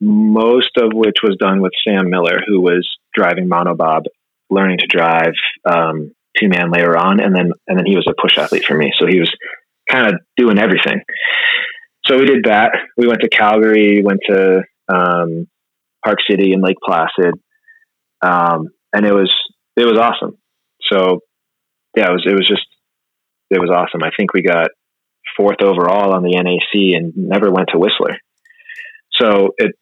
most of which was done with Sam Miller, who was driving monobob, learning to drive um, two man later on, and then and then he was a push athlete for me. So he was kind of doing everything. So we did that. We went to Calgary, went to um, Park City and Lake Placid, um, and it was it was awesome. So yeah, it was it was just it was awesome. I think we got fourth overall on the NAC and never went to Whistler. So it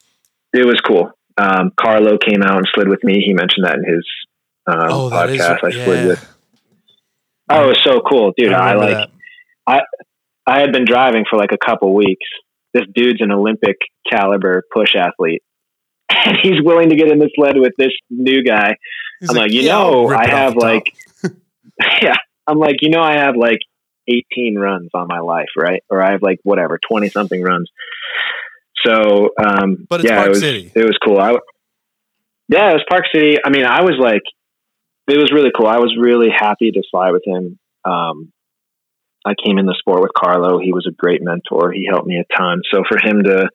it was cool. Um, Carlo came out and slid with me. He mentioned that in his um, oh, podcast. Is, I slid with. Oh, it was so cool, dude! I, I like. That. I I had been driving for like a couple weeks. This dude's an Olympic caliber push athlete, and he's willing to get in the sled with this new guy. He's I'm like, like you yeah, know, I have like, yeah, I'm like, you know, I have like 18 runs on my life, right? Or I have like whatever, 20 something runs. So, um, but yeah, Park it was, City. It was cool. I, yeah, it was Park City. I mean, I was like, it was really cool. I was really happy to fly with him. Um, I came in the sport with Carlo. He was a great mentor. He helped me a ton. So for him to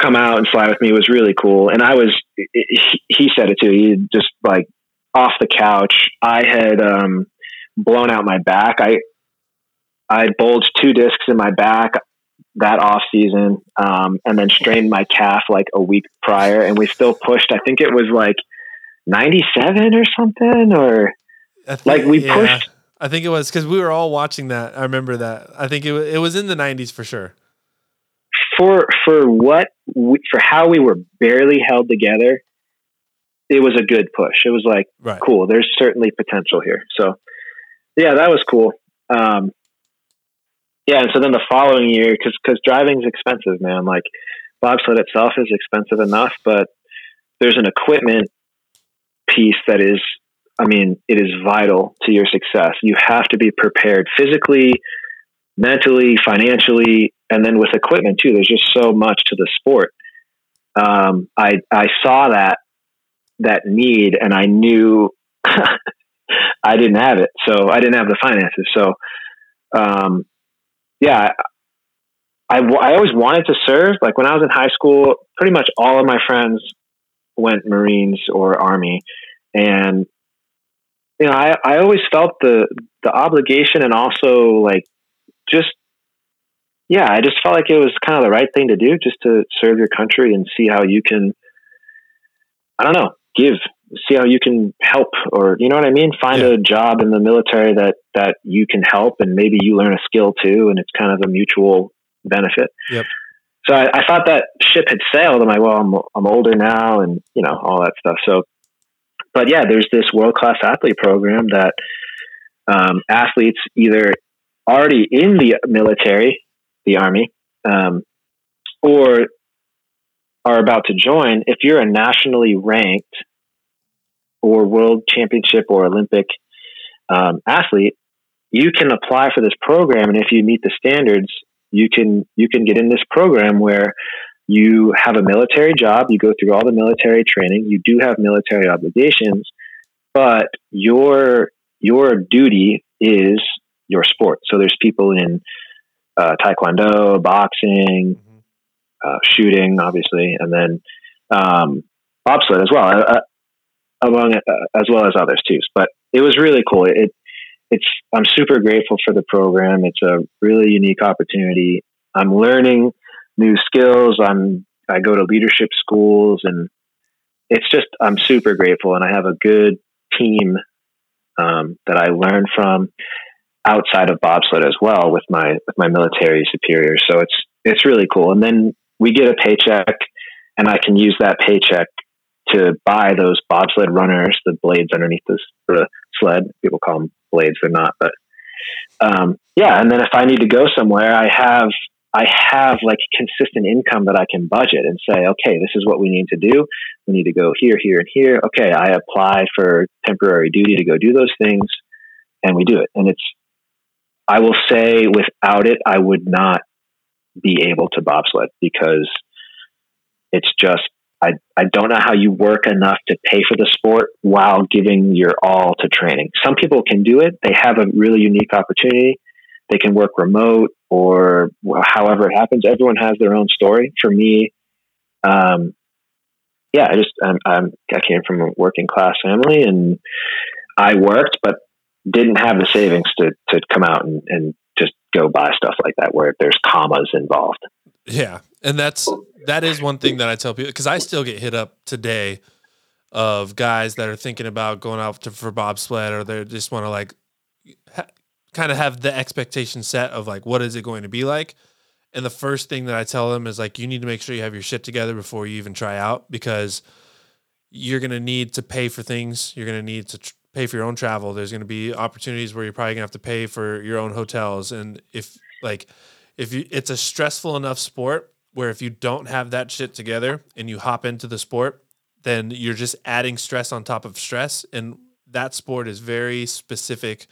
come out and fly with me was really cool. And I was, he said it too. He just like off the couch. I had um, blown out my back. I I bulged two discs in my back that off season, um, and then strained my calf like a week prior, and we still pushed. I think it was like ninety seven or something, or think, like we yeah, pushed. I think it was because we were all watching that. I remember that. I think it it was in the nineties for sure. For for what we, for how we were barely held together, it was a good push. It was like right. cool. There's certainly potential here. So yeah, that was cool. Um, yeah, and so then the following year, because because driving's expensive, man. Like bobsled itself is expensive enough, but there's an equipment piece that is, I mean, it is vital to your success. You have to be prepared physically, mentally, financially, and then with equipment too. There's just so much to the sport. Um, I I saw that that need, and I knew I didn't have it, so I didn't have the finances. So, um, yeah, I, I always wanted to serve. Like when I was in high school, pretty much all of my friends went Marines or Army, and you know, I I always felt the the obligation and also like just yeah, I just felt like it was kind of the right thing to do, just to serve your country and see how you can. I don't know, give see how you can help or you know what I mean find yeah. a job in the military that that you can help and maybe you learn a skill too and it's kind of a mutual benefit yep so I, I thought that ship had sailed I'm like well I'm, I'm older now and you know all that stuff so but yeah there's this world class athlete program that um, athletes either already in the military the army um, or are about to join. If you're a nationally ranked or world championship or Olympic um, athlete, you can apply for this program, and if you meet the standards, you can you can get in this program where you have a military job, you go through all the military training, you do have military obligations, but your your duty is your sport. So there's people in uh, taekwondo, boxing, mm-hmm. uh, shooting, obviously, and then um, bobsled as well. Uh, among uh, as well as others too. But it was really cool. It it's I'm super grateful for the program. It's a really unique opportunity. I'm learning new skills. I'm I go to leadership schools and it's just I'm super grateful and I have a good team um, that I learn from outside of bobsled as well with my with my military superiors. So it's it's really cool. And then we get a paycheck and I can use that paycheck to buy those bobsled runners, the blades underneath the, sled. People call them blades, they're not, but um, yeah. And then if I need to go somewhere, I have I have like consistent income that I can budget and say, okay, this is what we need to do. We need to go here, here, and here. Okay, I apply for temporary duty to go do those things, and we do it. And it's I will say, without it, I would not be able to bobsled because it's just I, I don't know how you work enough to pay for the sport while giving your all to training. Some people can do it. They have a really unique opportunity. They can work remote or however it happens. Everyone has their own story. For me, um, yeah, I just I'm, I'm, I came from a working class family and I worked, but didn't have the savings to to come out and, and just go buy stuff like that where there's commas involved. Yeah, and that's that is one thing that I tell people because I still get hit up today of guys that are thinking about going out to, for bobsled or they just want to like kind of have the expectation set of like what is it going to be like? And the first thing that i tell them is like you need to make sure you have your shit together before you even try out because you're going to need to pay for things. You're going to need to tr- pay for your own travel. There's going to be opportunities where you're probably going to have to pay for your own hotels. And if like if you it's a stressful enough sport where if you don't have that shit together and you hop into the sport then you're just adding stress on top of stress. And that sport is very specific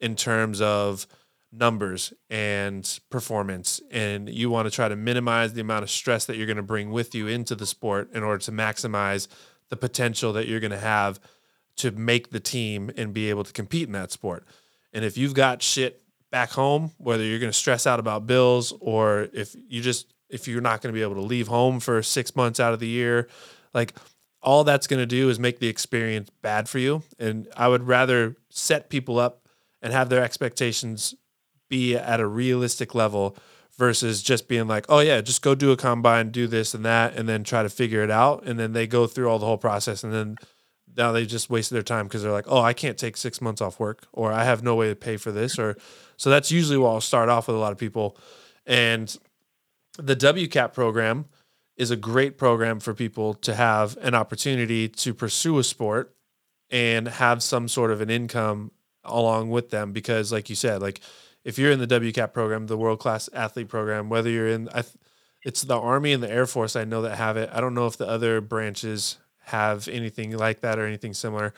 in terms of numbers and performance. And you want to try to minimize the amount of stress that you're going to bring with you into the sport in order to maximize the potential that you're going to have to make the team and be able to compete in that sport. And if you've got shit back home, whether you're going to stress out about bills or if you just if you're not going to be able to leave home for 6 months out of the year, like all that's going to do is make the experience bad for you. And I would rather set people up and have their expectations be at a realistic level versus just being like, oh, yeah, just go do a combine, do this and that, and then try to figure it out. And then they go through all the whole process. And then now they just wasted their time because they're like, oh, I can't take six months off work or I have no way to pay for this. Or so that's usually what I'll start off with a lot of people. And the WCAP program is a great program for people to have an opportunity to pursue a sport and have some sort of an income along with them because like you said like if you're in the WCAP program the world class athlete program whether you're in I th- it's the army and the air force I know that have it. I don't know if the other branches have anything like that or anything similar.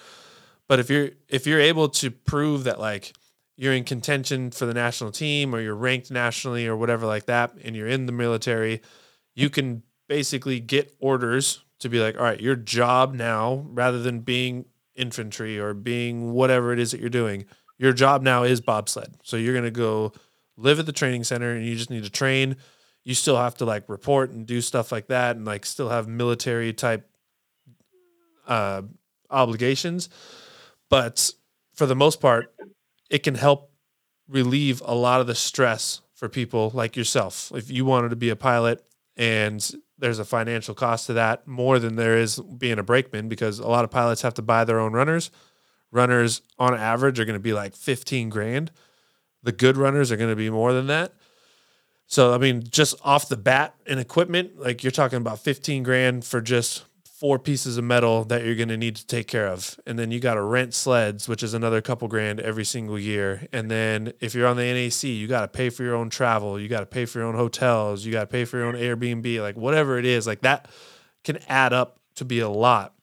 But if you're if you're able to prove that like you're in contention for the national team or you're ranked nationally or whatever like that and you're in the military you can basically get orders to be like, all right, your job now, rather than being infantry or being whatever it is that you're doing, your job now is bobsled. So you're going to go live at the training center and you just need to train. You still have to like report and do stuff like that and like still have military type uh, obligations. But for the most part, it can help relieve a lot of the stress for people like yourself. If you wanted to be a pilot and there's a financial cost to that more than there is being a brakeman because a lot of pilots have to buy their own runners. Runners on average are going to be like 15 grand. The good runners are going to be more than that. So, I mean, just off the bat in equipment, like you're talking about 15 grand for just four pieces of metal that you're going to need to take care of. And then you got to rent sleds, which is another couple grand every single year. And then if you're on the NAC, you got to pay for your own travel, you got to pay for your own hotels, you got to pay for your own Airbnb, like whatever it is, like that can add up to be a lot.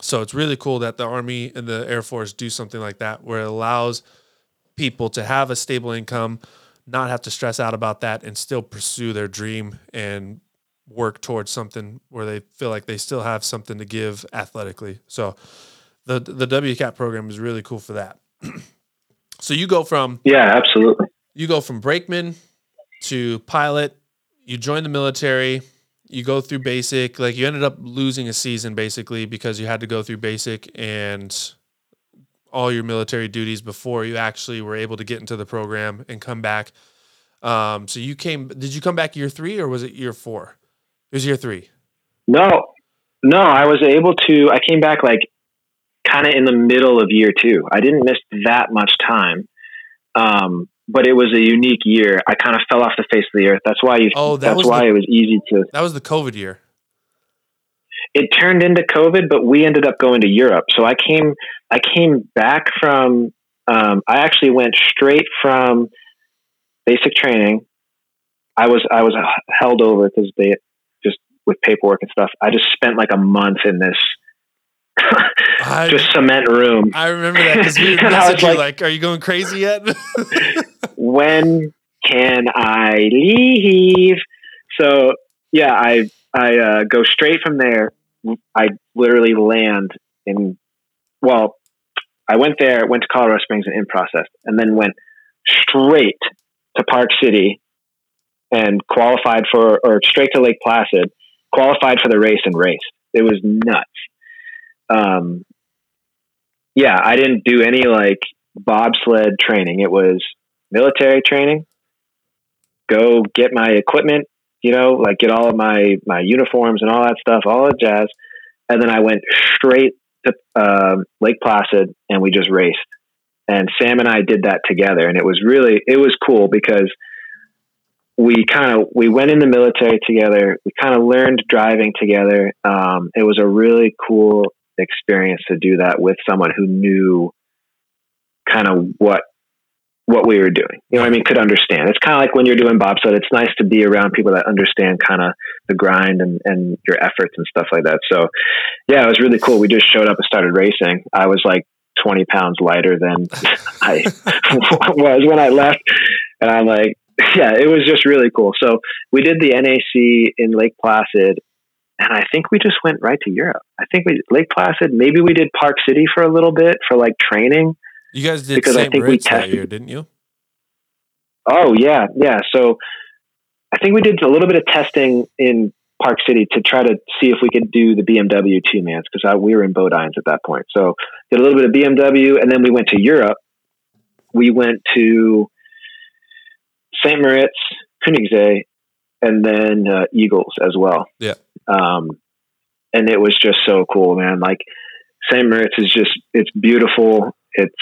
So it's really cool that the Army and the Air Force do something like that where it allows people to have a stable income, not have to stress out about that and still pursue their dream and work towards something where they feel like they still have something to give athletically. So the the WCAP program is really cool for that. so you go from yeah, absolutely. You go from brakeman to pilot. You join the military. You go through basic. Like you ended up losing a season basically because you had to go through basic and all your military duties before you actually were able to get into the program and come back. Um, so you came. Did you come back year three or was it year four? It was year three. No, no, I was able to. I came back like kind of in the middle of year two. I didn't miss that much time, um, but it was a unique year. I kind of fell off the face of the earth. That's why you. Oh, that that's why the, it was easy to. That was the COVID year. It turned into COVID, but we ended up going to Europe. So I came. I came back from. Um, I actually went straight from basic training. I was I was held over because they with paperwork and stuff. I just spent like a month in this I, just cement room. I remember that because we messaged like, like, "Are you going crazy yet?" when can I leave? So yeah, I I uh, go straight from there. I literally land in well, I went there, went to Colorado Springs and in process, and then went straight to Park City and qualified for, or straight to Lake Placid, qualified for the race and raced. It was nuts. Um, yeah, I didn't do any like bobsled training. It was military training. Go get my equipment, you know, like get all of my my uniforms and all that stuff, all that jazz. And then I went straight to uh, Lake Placid and we just raced. And Sam and I did that together, and it was really it was cool because we kind of we went in the military together. We kind of learned driving together. Um, it was a really cool experience to do that with someone who knew kind of what what we were doing. You know, I mean, could understand. It's kind of like when you're doing bobsled. It's nice to be around people that understand kind of the grind and and your efforts and stuff like that. So, yeah, it was really cool. We just showed up and started racing. I was like 20 pounds lighter than I was when I left, and I'm like, yeah, it was just really cool. So we did the NAC in Lake Placid, and I think we just went right to Europe. I think we Lake Placid. Maybe we did Park City for a little bit for like training. You guys did because St. I think we tested, that year, didn't you? Oh yeah, yeah. So I think we did a little bit of testing in Park City to try to see if we could do the BMW two mans because uh, we were in Bo-Dyns at that point. So did a little bit of BMW, and then we went to Europe. We went to St. Moritz, Koenigsee, and then uh, Igls as well. Yeah. Um, and it was just so cool, man. Like St. Moritz is just, it's beautiful. It's,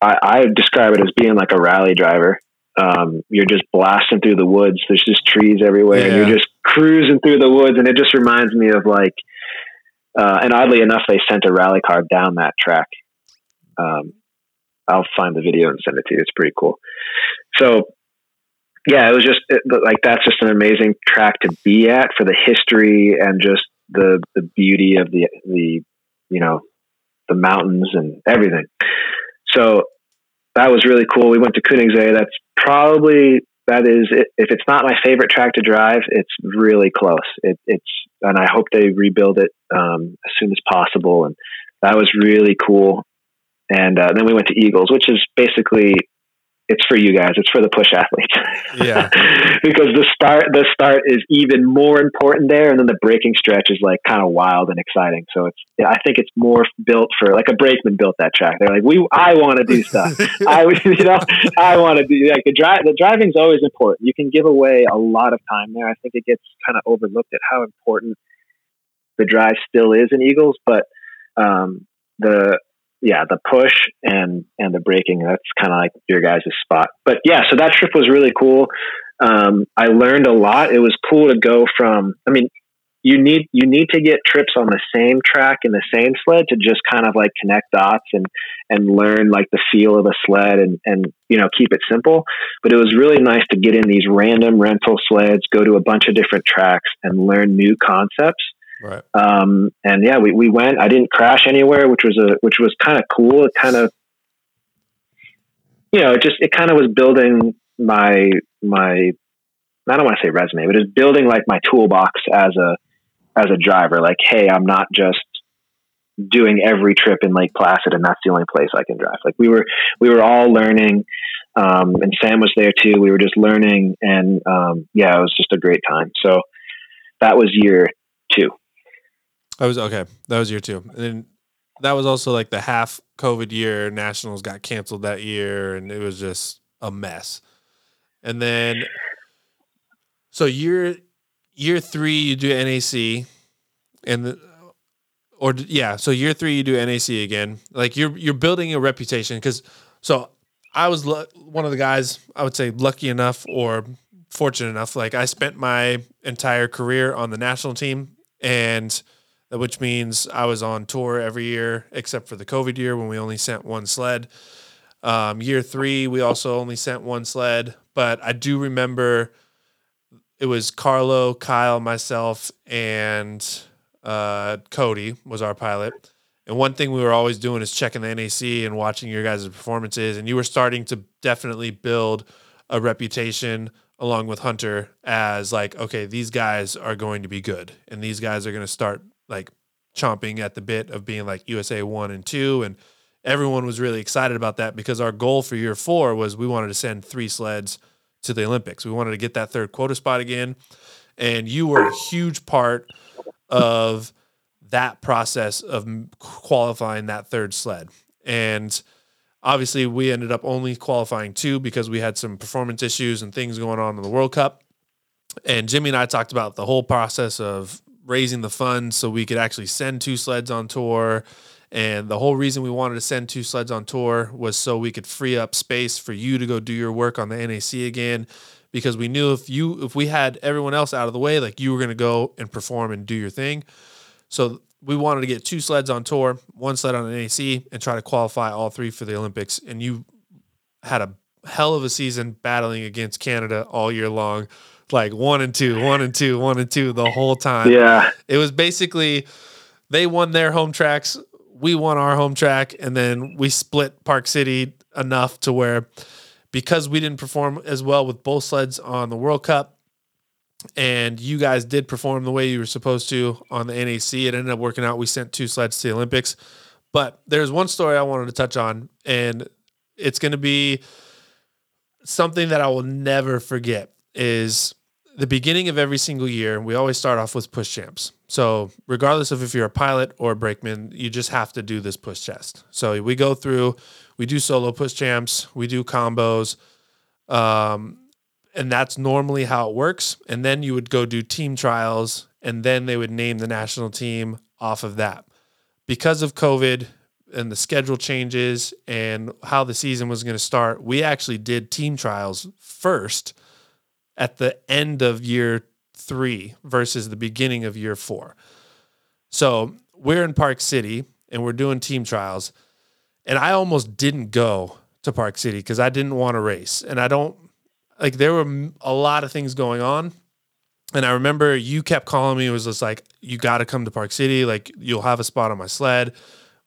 I, I describe it as being like a rally driver. Um, you're just blasting through the woods. There's just trees everywhere, yeah. and you're just cruising through the woods. And it just reminds me of like, uh, and oddly enough, they sent a rally car down that track. Um, I'll find the video and send it to you. It's pretty cool. So yeah, it was just it, like that's just an amazing track to be at for the history and just the the beauty of the the you know the mountains and everything. So that was really cool. We went to Koenigsee. That's probably that is if it's not my favorite track to drive, it's really close. It, it's and I hope they rebuild it um, as soon as possible. And that was really cool. And uh, then we went to Igls, which is basically it's for you guys. It's for the push athletes. Yeah. because the start the start is even more important there, and then the breaking stretch is like kind of wild and exciting. So it's I think it's more built for like a brakeman built that track. They're like we I want to do stuff. I you know I want to do like the drive. The driving's always important. You can give away a lot of time there. I think it gets kind of overlooked at how important the drive still is in Igls, but um, the yeah, the push and and the braking. That's kind of like your guys' spot. But yeah, so that trip was really cool. Um, I learned a lot. It was cool to go from. I mean, you need you need to get trips on the same track in the same sled to just kind of like connect dots and and learn like the feel of the sled and and you know keep it simple. But it was really nice to get in these random rental sleds, go to a bunch of different tracks, and learn new concepts Right. Um, and yeah, we, we went. I didn't crash anywhere, which was a which was kind of cool. It kind of, you know, it just it kind of was building my my. I don't want to say resume, but it's building like my toolbox as a as a driver. Like, hey, I'm not just doing every trip in Lake Placid, and that's the only place I can drive. Like we were we were all learning. Um, and Sam was there too. We were just learning, and um, yeah, it was just a great time. So that was year two. That was okay. That was year two. And then that was also like the half COVID year. Nationals got canceled that year, and it was just a mess. And then, so year year three, you do NAC, and the, or yeah, so year three you do NAC again. Like you're you're building a reputation because so I was l- one of the guys I would say lucky enough or fortunate enough. Like I spent my entire career on the national team and which means I was on tour every year except for the COVID year when we only sent one sled. Um, year three, we also only sent one sled, but I do remember it was Carlo, Kyle, myself, and uh, Cody was our pilot. And one thing we were always doing is checking the NAC and watching your guys' performances. And you were starting to definitely build a reputation along with Hunter as like, okay, these guys are going to be good, and these guys are going to start like chomping at the bit of being like USA one and two, and everyone was really excited about that because our goal for year four was we wanted to send three sleds to the Olympics. We wanted to get that third quota spot again. And you were a huge part of that process of qualifying that third sled. And obviously, we ended up only qualifying two because we had some performance issues and things going on in the World Cup. And Jimmy and I talked about the whole process of raising the funds so we could actually send two sleds on tour and the whole reason we wanted to send two sleds on tour was so we could free up space for you to go do your work on the NAC again. Because we knew if you if we had everyone else out of the way, like you were gonna go and perform and do your thing. So we wanted to get two sleds on tour, one sled on the NAC, and try to qualify all three for the Olympics. And you had a hell of a season battling against Canada all year long, like one and two, one and two, one and two the whole time. Yeah. It was basically they won their home tracks we won our home track and then we split Park City enough to where because we didn't perform as well with both sleds on the World Cup and you guys did perform the way you were supposed to on the NAC, it ended up working out. We sent two sleds to the Olympics. But there's one story I wanted to touch on, and it's going to be something that I will never forget is the beginning of every single year, we always start off with push champs. So, regardless of if you're a pilot or a brakeman, you just have to do this push test. So, we go through, we do solo push champs, we do combos, um, and that's normally how it works. And then you would go do team trials, and then they would name the national team off of that. Because of COVID and the schedule changes and how the season was going to start, we actually did team trials first at the end of year three versus the beginning of year four. So we're in Park City and we're doing team trials. And I almost didn't go to Park City because I didn't want to race. And I don't like, there were a lot of things going on. And I remember you kept calling me. It was just like, you got to come to Park City. Like, you'll have a spot on my sled.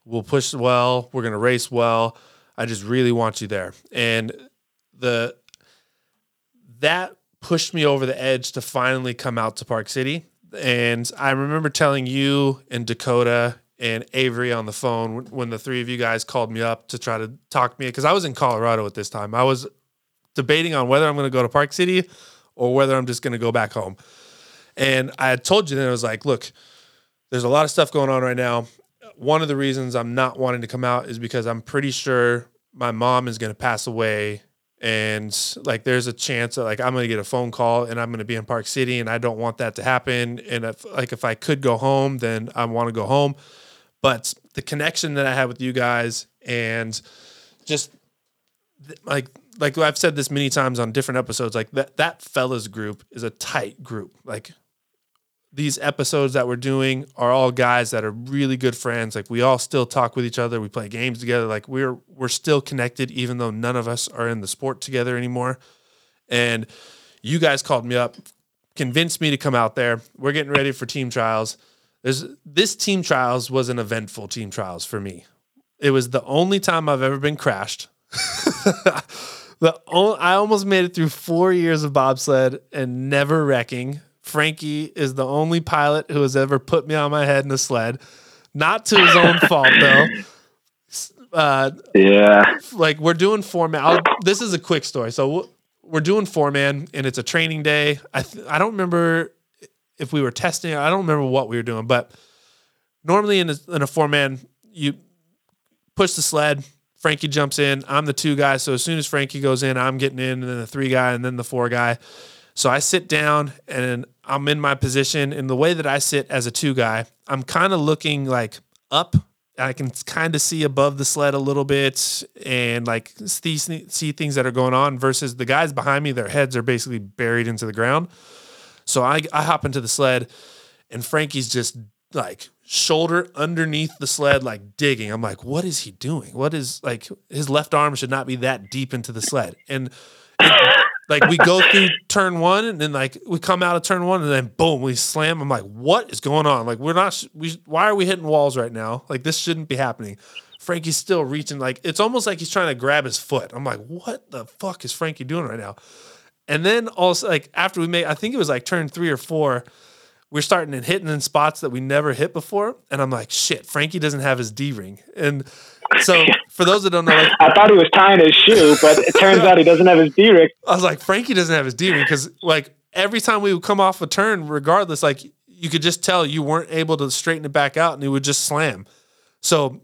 We'll push well. We're going to race well. I just really want you there. And the, that pushed me over the edge to finally come out to Park City. And I remember telling you and Dakota and Avery on the phone when the three of you guys called me up to try to talk me because I was in Colorado at this time. I was debating on whether I'm going to go to Park City or whether I'm just going to go back home. And I had told you then I was like, look, there's a lot of stuff going on right now. One of the reasons I'm not wanting to come out is because I'm pretty sure my mom is going to pass away and like there's a chance that like I'm gonna get a phone call and I'm gonna be in Park City and I don't want that to happen. And if like if I could go home, then I want to go home. But the connection that I had with you guys and just like like I've said this many times on different episodes, like that that fellas group is a tight group. Like these episodes that we're doing are all guys that are really good friends. Like we all still talk with each other. We play games together. Like we're we're still connected, even though none of us are in the sport together anymore. And you guys called me up, convinced me to come out there. We're getting ready for team trials. There's this team trials was an eventful team trials for me. It was the only time I've ever been crashed. the only, I almost made it through four years of bobsled and never wrecking. Frankie is the only pilot who has ever put me on my head in a sled. Not to his own fault though. Uh, yeah. Like we're doing four man. I'll, this is a quick story. So we're doing four man, and it's a training day. I th- I don't remember if we were testing. I don't remember what we were doing, but normally in a, in a four man, you push the sled. Frankie jumps in. I'm the two guy. So as soon as Frankie goes in, I'm getting in, and then the three guy, and then the four guy. So I sit down and I'm in my position. And the way that I sit as a two guy, I'm kind of looking like up. I can kind of see above the sled a little bit and like see, see things that are going on versus the guys behind me, their heads are basically buried into the ground. So I, I hop into the sled and Frankie's just like shoulder underneath the sled, like digging. I'm like, what is he doing? What is like his left arm should not be that deep into the sled. And like we go through turn one and then like we come out of turn one and then boom we slam. I'm like what is going on? Like we're not we why are we hitting walls right now? Like this shouldn't be happening. Frankie's still reaching like it's almost like he's trying to grab his foot. I'm like what the fuck is frankie doing right now? And then also like after we made i think it was like turn three or four we're starting and hitting in spots that we never hit before and i'm like shit frankie doesn't have his d ring. And so for those that don't know, like, I thought he was tying his shoe, but it turns out he doesn't have his D ring. I was like, Frankie doesn't have his D ring because like every time we would come off a turn, regardless, like you could just tell you weren't able to straighten it back out and it would just slam. So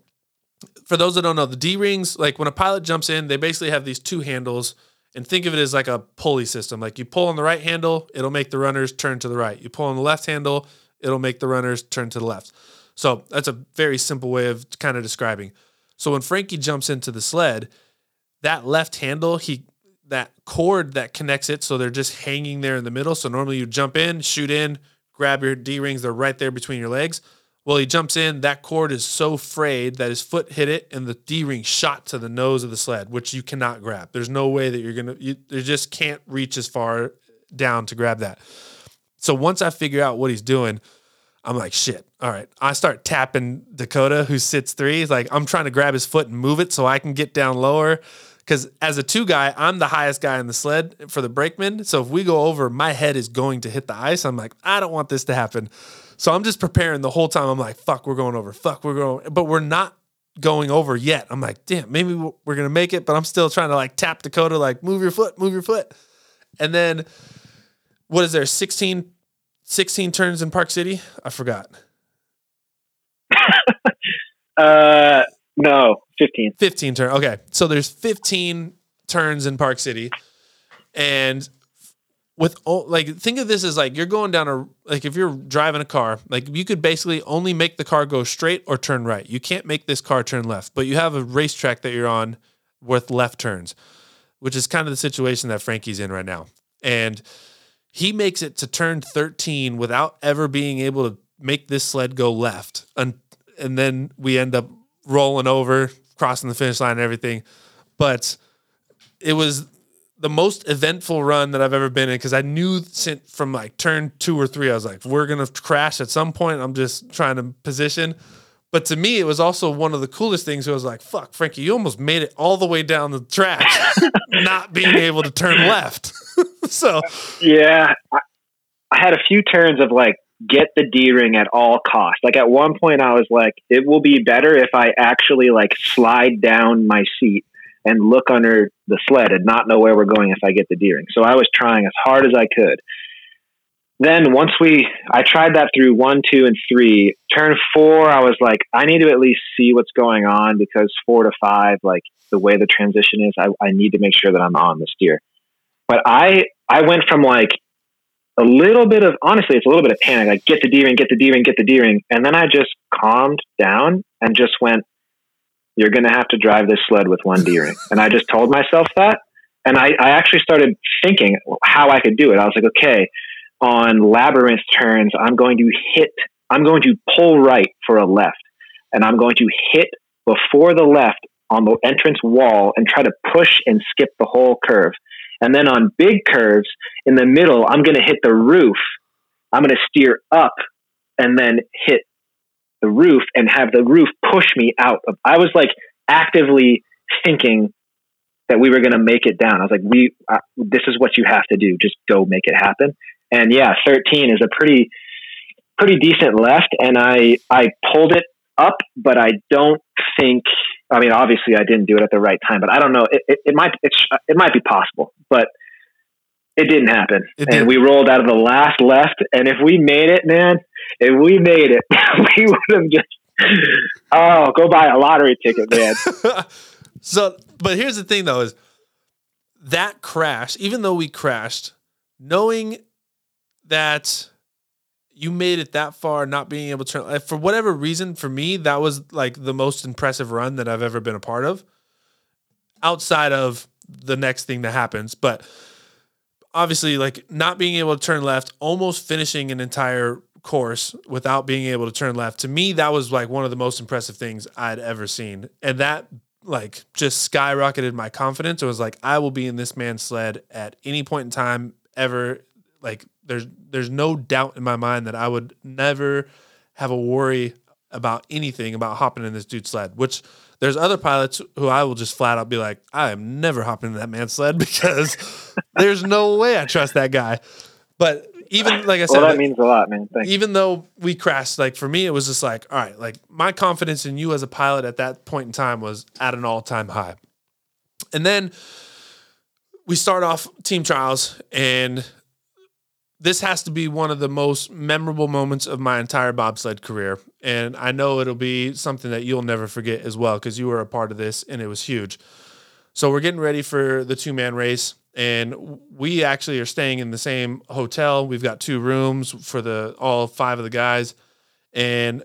for those that don't know, the D rings, like when a pilot jumps in, they basically have these two handles and think of it as like a pulley system. Like you pull on the right handle, it'll make the runners turn to the right. You pull on the left handle, it'll make the runners turn to the left. So that's a very simple way of kind of describing. So when Frankie jumps into the sled, that left handle, he that cord that connects it, so they're just hanging there in the middle. So normally you jump in, shoot in, grab your D rings, they're right there between your legs. Well, he jumps in, that cord is so frayed that his foot hit it and the D ring shot to the nose of the sled, which you cannot grab. There's no way that you're gonna you, you just can't reach as far down to grab that. So once I figure out what he's doing, I'm like, shit. All right. I start tapping Dakota, who sits three. He's like, I'm trying to grab his foot and move it so I can get down lower. Because as a two guy, I'm the highest guy in the sled for the brakeman. So if we go over, my head is going to hit the ice. I'm like, I don't want this to happen. So I'm just preparing the whole time. I'm like, fuck, we're going over. Fuck, we're going. But we're not going over yet. I'm like, damn, maybe we're going to make it. But I'm still trying to like tap Dakota, like, move your foot, move your foot. And then what is there, 16 16 turns in Park City? I forgot. uh, no, 15. 15 turn. Okay. So there's 15 turns in Park City. And with like think of this as like you're going down a like if you're driving a car, like you could basically only make the car go straight or turn right. You can't make this car turn left, but you have a racetrack that you're on with left turns, which is kind of the situation that Frankie's in right now. And he makes it to turn 13 without ever being able to make this sled go left. And, and then we end up rolling over, crossing the finish line and everything. But it was the most eventful run that I've ever been in because I knew from like turn two or three, I was like, we're going to crash at some point. I'm just trying to position. But to me, it was also one of the coolest things. I was like, fuck, Frankie, you almost made it all the way down the track, not being able to turn left. so, yeah, I, I had a few turns of like, get the D ring at all costs. Like at one point, I was like, it will be better if I actually like slide down my seat and look under the sled and not know where we're going if I get the D ring. So I was trying as hard as I could then once we i tried that through one two and three turn four i was like i need to at least see what's going on because four to five like the way the transition is i, I need to make sure that i'm on the steer but i i went from like a little bit of honestly it's a little bit of panic like get the d-ring get the d-ring get the d-ring. And then i just calmed down and just went you're going to have to drive this sled with one d-ring. And i just told myself that. And I, I actually started thinking how i could do it. I was like okay on labyrinth turns, I'm going to hit, I'm going to pull right for a left, and I'm going to hit before the left on the entrance wall and try to push and skip the whole curve. And then on big curves in the middle, I'm going to hit the roof. I'm going to steer up and then hit the roof and have the roof push me out. I was like actively thinking that we were going to make it down. I was like, we, uh, this is what you have to do. Just go make it happen and yeah, 13 is a pretty pretty decent left, and I I pulled it up, but I don't think. I mean, obviously, I didn't do it at the right time, but I don't know. It, it, it might it, it might be possible, but it didn't happen. It and did. we rolled out of the last left, and if we made it, man, if we made it, we would have just oh, go buy a lottery ticket, man. so, but here's the thing, though: is that crash, even though we crashed, knowing that you made it that far not being able to turn for whatever reason for me that was like the most impressive run that I've ever been a part of outside of the next thing that happens. But obviously like not being able to turn left almost finishing an entire course without being able to turn left to me that was like one of the most impressive things I'd ever seen. And that like just skyrocketed my confidence. It was like I will be in this man's sled at any point in time ever like there's there's no doubt in my mind that I would never have a worry about anything about hopping in this dude's sled. Which there's other pilots who I will just flat out be like, I am never hopping in that man's sled because there's no way I trust that guy. But even like I said, well, that means a lot, man. Thanks. even though we crashed, like for me, it was just like, all right, like my confidence in you as a pilot at that point in time was at an all time high. And then we start off team trials, and this has to be one of the most memorable moments of my entire bobsled career. And I know it'll be something that you'll never forget as well, because you were a part of this and it was huge. So we're getting ready for the two man race and we actually are staying in the same hotel. We've got two rooms for the all five of the guys, and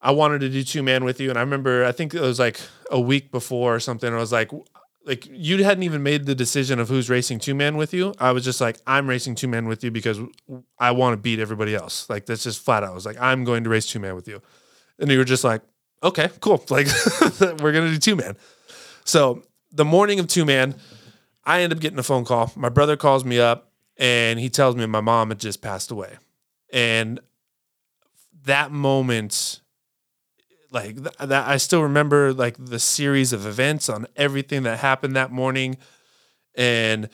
I wanted to do two man with you. And I remember, I think it was like a week before or something. I was like, like you hadn't even made the decision of who's racing two man with you. I was just like, I'm racing two man with you because I want to beat everybody else. Like that's just flat out. I was like, I'm going to race two man with you, and you were just like, okay, cool. Like we're gonna do two man. So the morning of two man I end up getting a phone call. My brother calls me up and he tells me my mom had just passed away. And that moment, like th- that, I still remember like the series of events on everything that happened that morning. And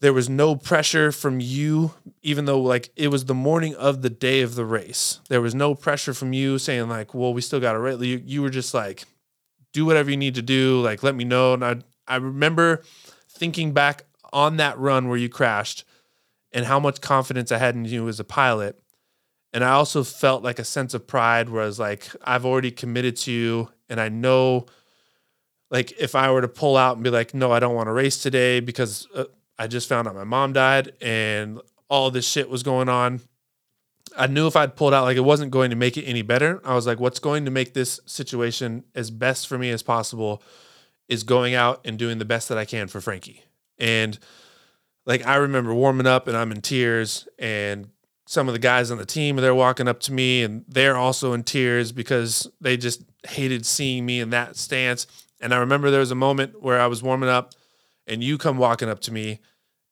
there was no pressure from you, even though like it was the morning of the day of the race. There was no pressure from you saying like, well, we still got to race. You, you were just like, do whatever you need to do. Like, let me know. And I, I remember thinking back on that run where you crashed and how much confidence I had in you as a pilot. And I also felt like a sense of pride where I was like, I've already committed to you. And I know, like, if I were to pull out and be like, no, I don't want to race today because uh, I just found out my mom died and all this shit was going on. I knew if I'd pulled out, like, it wasn't going to make it any better. I was like, what's going to make this situation as best for me as possible is going out and doing the best that I can for Frankie. And like I remember warming up and I'm in tears and some of the guys on the team they're walking up to me and they're also in tears because they just hated seeing me in that stance. And I remember there was a moment where I was warming up and you come walking up to me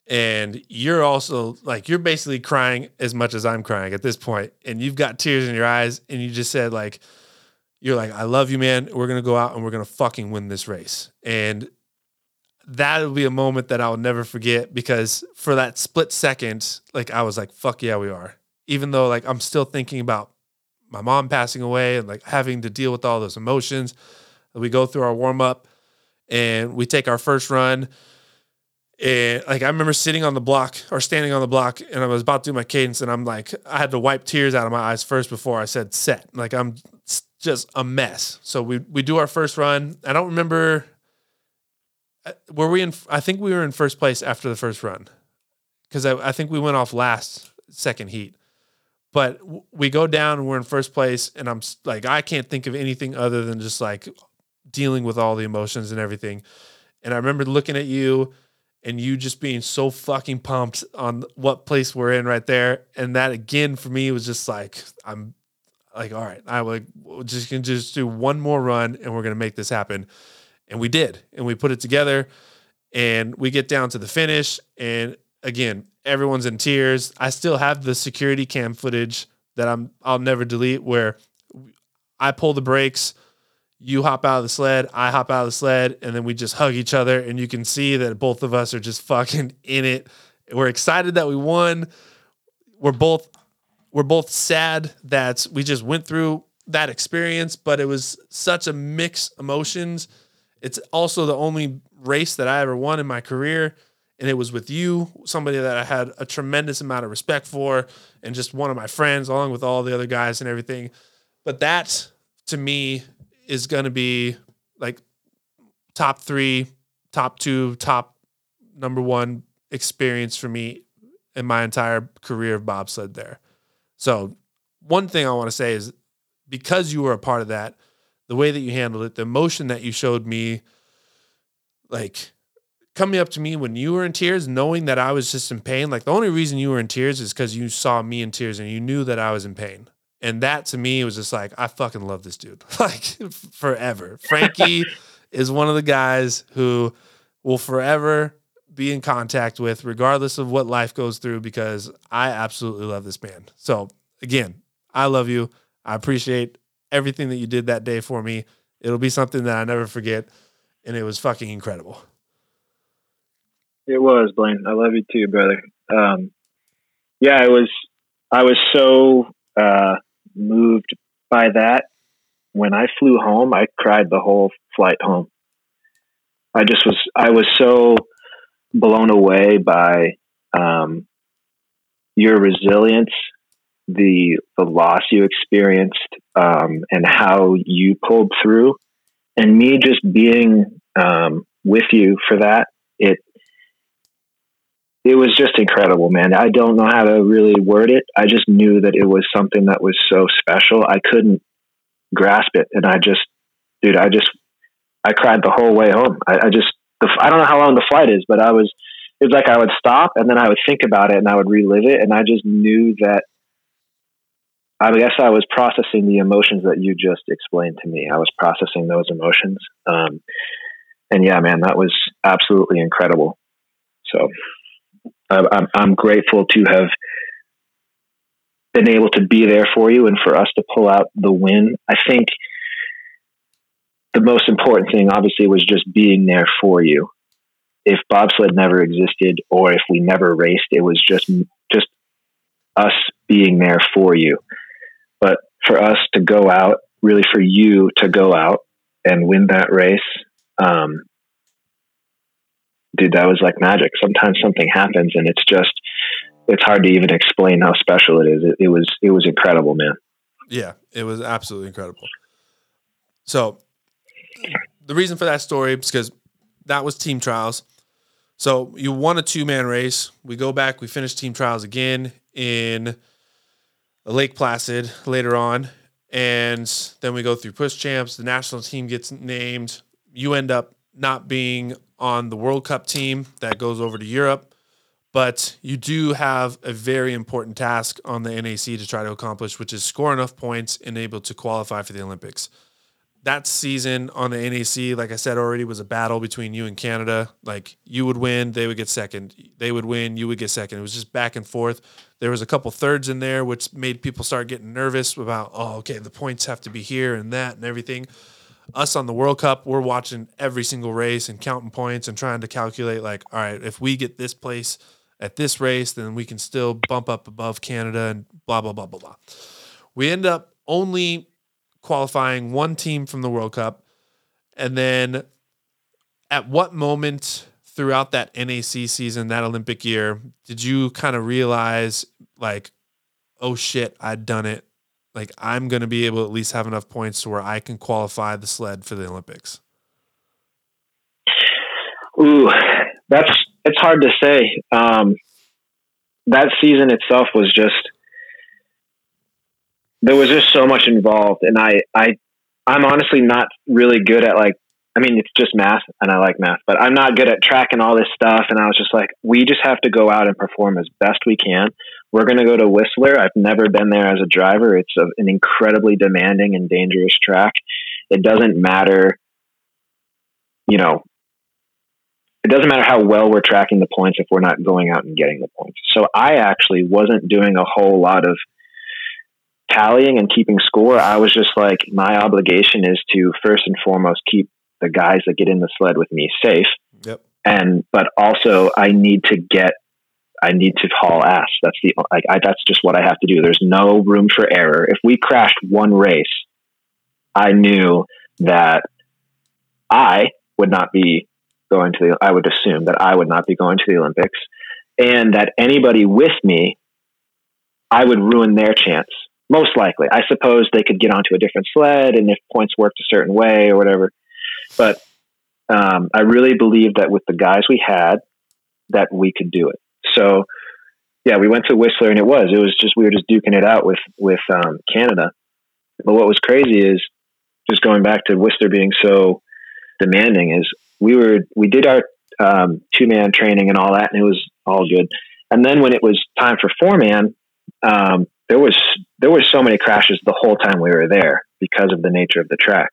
and you're also like you're basically crying as much as I'm crying at this point and you've got tears in your eyes and you just said like you're like, I love you, man. We're gonna go out and we're gonna fucking win this race. And that'll be a moment that I'll never forget because for that split second, like I was like, fuck yeah, we are. Even though like I'm still thinking about my mom passing away and like having to deal with all those emotions. We go through our warm up and we take our first run. And like I remember sitting on the block or standing on the block and I was about to do my cadence and I'm like I had to wipe tears out of my eyes first before I said set. Like I'm just a mess. So we we do our first run. I don't remember. Uh, were we in? I think we were in first place after the first run, because I, I think we went off last second heat. But we go down and we're in first place, and I'm like, I can't think of anything other than just like dealing with all the emotions and everything. And I remember looking at you and you just being so fucking pumped on what place we're in right there. And that again for me was just like, I'm like, all right, I like just can just do one more run and we're gonna make this happen. And we did, and we put it together, and we get down to the finish, and again, everyone's in tears. I still have the security cam footage that I'm I'll never delete where I pull the brakes, you hop out of the sled, I hop out of the sled, and then we just hug each other, and you can see that both of us are just fucking in it. We're excited that we won. We're both we're both sad that we just went through that experience, but it was such a mix emotions. It's also the only race that I ever won in my career. And it was with you, somebody that I had a tremendous amount of respect for, and just one of my friends, along with all the other guys and everything. But that to me is going to be like top three, top two, top number one experience for me in my entire career of bobsled there. So, one thing I want to say is because you were a part of that, the way that you handled it, the emotion that you showed me, like coming up to me when you were in tears, knowing that I was just in pain. Like the only reason you were in tears is because you saw me in tears and you knew that I was in pain. And that to me was just like, I fucking love this dude. Like forever. Frankie is one of the guys who will forever be in contact with, regardless of what life goes through, because I absolutely love this man. So, again, I love you. I appreciate everything that you did that day for me. It'll be something that I never forget. And it was fucking incredible. It was, Blaine. I love you too, brother. Um, yeah, it was I was so uh, moved by that. When I flew home, I cried the whole flight home. I just was, I was so blown away by um, your resilience, the the loss you experienced, um, and how you pulled through, and me just being um, with you for that. It it was just incredible, man. I don't know how to really word it. I just knew that it was something that was so special. I couldn't grasp it, and I just, dude, I just, I cried the whole way home. I, I just, I don't know how long the flight is, but I was, it was like I would stop and then I would think about it and I would relive it, and I just knew that. I guess I was processing the emotions that you just explained to me. I was processing those emotions, um, and yeah, man, that was absolutely incredible. So I'm, I'm grateful to have been able to be there for you and for us to pull out the win. I think the most important thing, obviously, was just being there for you. If bobsled never existed, or if we never raced, it was just just us being there for you. For us to go out, really for you to go out and win that race, um, dude, that was like magic. Sometimes something happens and it's just, it's hard to even explain how special it is. It, it was, it was incredible, man. Yeah, it was absolutely incredible. So the reason for that story is because that was team trials. So you won a two man race. We go back, we finish team trials again in Lake Placid later on. And then we go through push champs. The national team gets named. You end up not being on the World Cup team that goes over to Europe, but you do have a very important task on the NAC to try to accomplish, which is score enough points and able to qualify for the Olympics. That season on the NAC, like I said already, was a battle between you and Canada. Like you would win, they would get second. They would win, you would get second. It was just back and forth. There was a couple thirds in there, which made people start getting nervous about, oh, okay, the points have to be here and that and everything us on the World Cup, we're watching every single race and counting points and trying to calculate like, all right, if we get this place at this race, then we can still bump up above Canada and blah blah blah blah blah. We end up only qualifying one team from the World Cup, and then at what moment throughout that NAC season, that Olympic year, did you kind of realize like, oh shit, I'd done it like I'm to be able to at least have enough points to where I can qualify the sled for the Olympics? Ooh, that's it's hard to say. Um, that season itself was just there was just so much involved, and I I I'm honestly not really good at like I mean, it's just math and I like math, but I'm not good at tracking all this stuff. And I was just like, we just have to go out and perform as best we can. We're going to go to Whistler. I've never been there as a driver. It's a, an incredibly demanding and dangerous track. It doesn't matter, you know, it doesn't matter how well we're tracking the points if we're not going out and getting the points. So I actually wasn't doing a whole lot of tallying and keeping score. I was just like, my obligation is to first and foremost keep the guys that get in the sled with me safe. Yep. And but also I need to get I need to haul ass. That's the like I, that's just what I have to do. There's no room for error. If we crashed one race, I knew that I would not be going to the I would assume that I would not be going to the Olympics and that anybody with me I would ruin their chance. Most likely. I suppose they could get onto a different sled and if points worked a certain way or whatever. But um, I really believe that with the guys we had, that we could do it. So, yeah, we went to Whistler, and it was it was just we were just duking it out with with um, Canada. But what was crazy is just going back to Whistler being so demanding is we were we did our um, two man training and all that, and it was all good. And then when it was time for four man, um, there was there was so many crashes the whole time we were there because of the nature of the track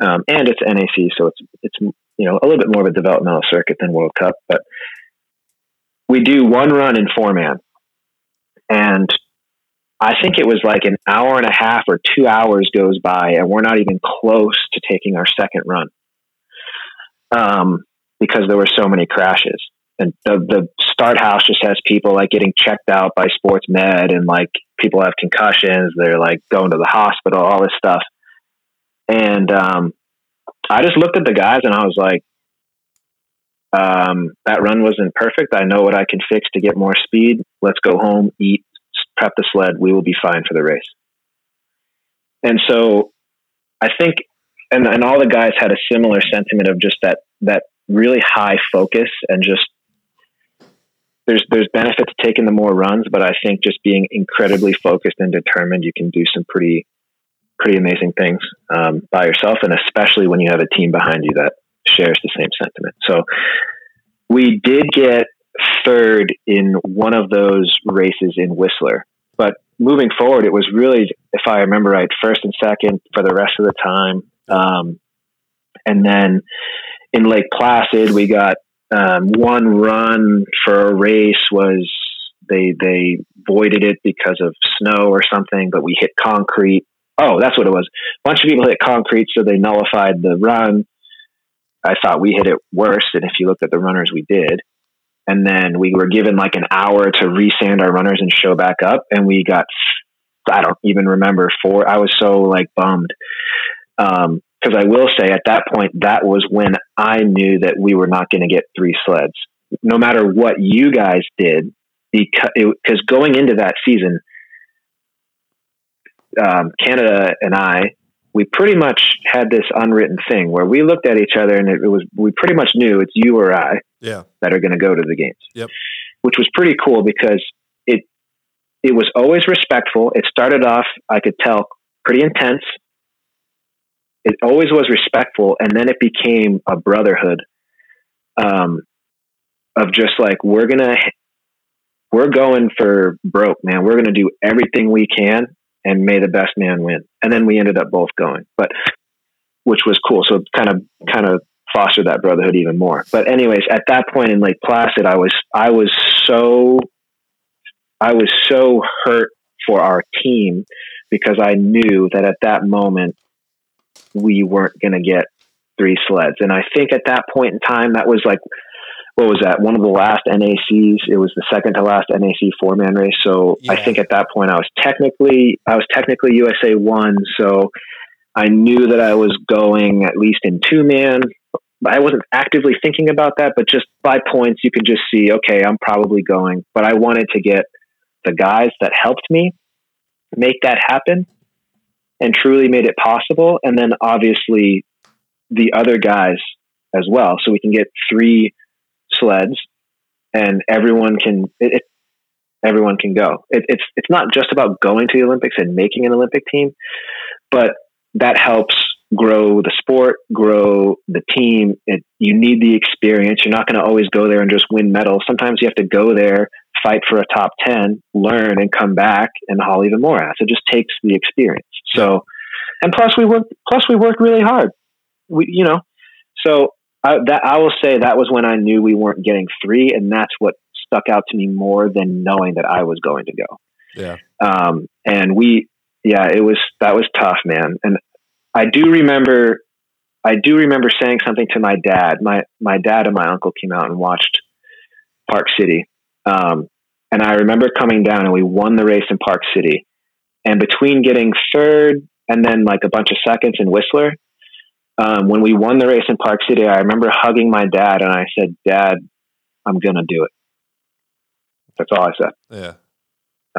um, and it's NAC, so it's it's you know a little bit more of a developmental circuit than World Cup. But we do one run in four man, and I think it was like an hour and a half or two hours goes by, and we're not even close to taking our second run um, because there were so many crashes. and the, the start house just has people like getting checked out by sports med and like people have concussions. They're like going to the hospital, all this stuff. And, um, I just looked at the guys and I was like, um, that run wasn't perfect. I know what I can fix to get more speed. Let's go home, eat, prep the sled. We will be fine for the race. And so I think, and, and all the guys had a similar sentiment of just that, that really high focus and just there's there's benefit to taking the more runs, but I think just being incredibly focused and determined, you can do some pretty pretty amazing things um, by yourself, and especially when you have a team behind you that shares the same sentiment. So we did get third in one of those races in Whistler, but moving forward, it was really, if I remember right, first and second for the rest of the time, um, and then in Lake Placid, we got um, one run for a race was they they voided it because of snow or something, but we hit concrete. Oh, that's what it was. A bunch of people hit concrete, so they nullified the run. I thought we hit it worse, than if you looked at the runners, we did. And then we were given like an hour to resand our runners and show back up, and we got I don't even remember four. I was so like bummed. Um, because I will say at that point, that was when I knew that we were not going to get three sleds, no matter what you guys did, because going into that season, um, Canada and I, we pretty much had this unwritten thing where we looked at each other and it, was we pretty much knew it's you or I yeah. that are going to go to the games. Yep. Which was pretty cool because it it was always respectful. It started off, I could tell, pretty intense it always was respectful and then it became a brotherhood um, of just like we're gonna we're going for broke man we're gonna do everything we can and may the best man win and then we ended up both going but which was cool so kind of kind of fostered that brotherhood even more but anyways at that point in lake placid i was i was so i was so hurt for our team because i knew that at that moment we weren't going to get three sleds. And I think at that point in time, that was like, what was that? One of the last NACs. It was the second to last NAC four man race. So yeah. I think at that point I was technically, I was technically USA one. So I knew that I was going at least in two man. I wasn't actively thinking about that, but just by points, you could just see, okay, I'm probably going. But I wanted to get the guys that helped me make that happen and truly made it possible. And then obviously the other guys as well. So we can get three sleds and everyone can, it, it, everyone can go. It, it's, it's not just about going to the Olympics and making an Olympic team, but that helps grow the sport, grow the team. It, you need the experience. You're not going to always go there and just win medals. Sometimes you have to go there, fight for a top 10, learn and come back and haul even more ass. It just takes the experience. So, and plus we worked, plus we worked really hard. We, you know, so I, that I will say that was when I knew we weren't getting three, and that's what stuck out to me more than knowing that I was going to go. Yeah. Um, and we, yeah, it was that was tough, man. And I do remember, I do remember saying something to my dad. My my dad and my uncle came out and watched Park City, um, and I remember coming down and we won the race in Park City. And between getting third and then like a bunch of seconds in Whistler, um, when we won the race in Park City, I remember hugging my dad and I said, Dad, I'm going to do it. That's all I said. Yeah.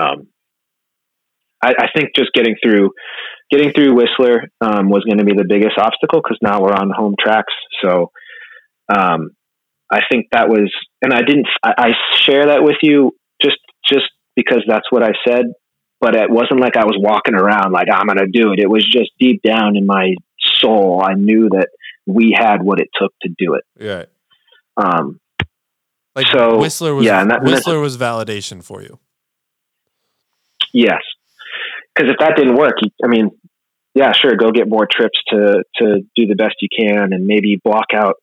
Um, I, I, think just getting through, getting through Whistler um, was going to be the biggest obstacle because now we're on home tracks. So um, I think that was, and I didn't, I, I share that with you just, just because that's what I said but it wasn't like I was walking around like I'm going to do it. It was just deep down in my soul. I knew that we had what it took to do it. Yeah. Um, like so Whistler was, yeah, that, Whistler was validation for you. Yes. Cause if that didn't work, I mean, yeah, sure. Go get more trips to, to do the best you can and maybe block out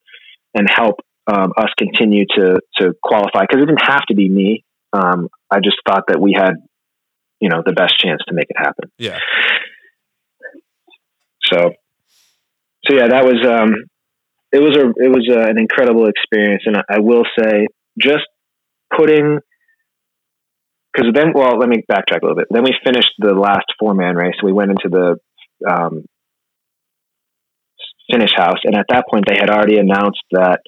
and help um, us continue to, to qualify. Cause it didn't have to be me. Um, I just thought that we had you know the best chance to make it happen. Yeah. So, so yeah, that was um, it was a it was a, an incredible experience, and I, I will say just putting because then well let me backtrack a little bit. Then we finished the last four man race. We went into the um, finish house. And at that point they had already announced that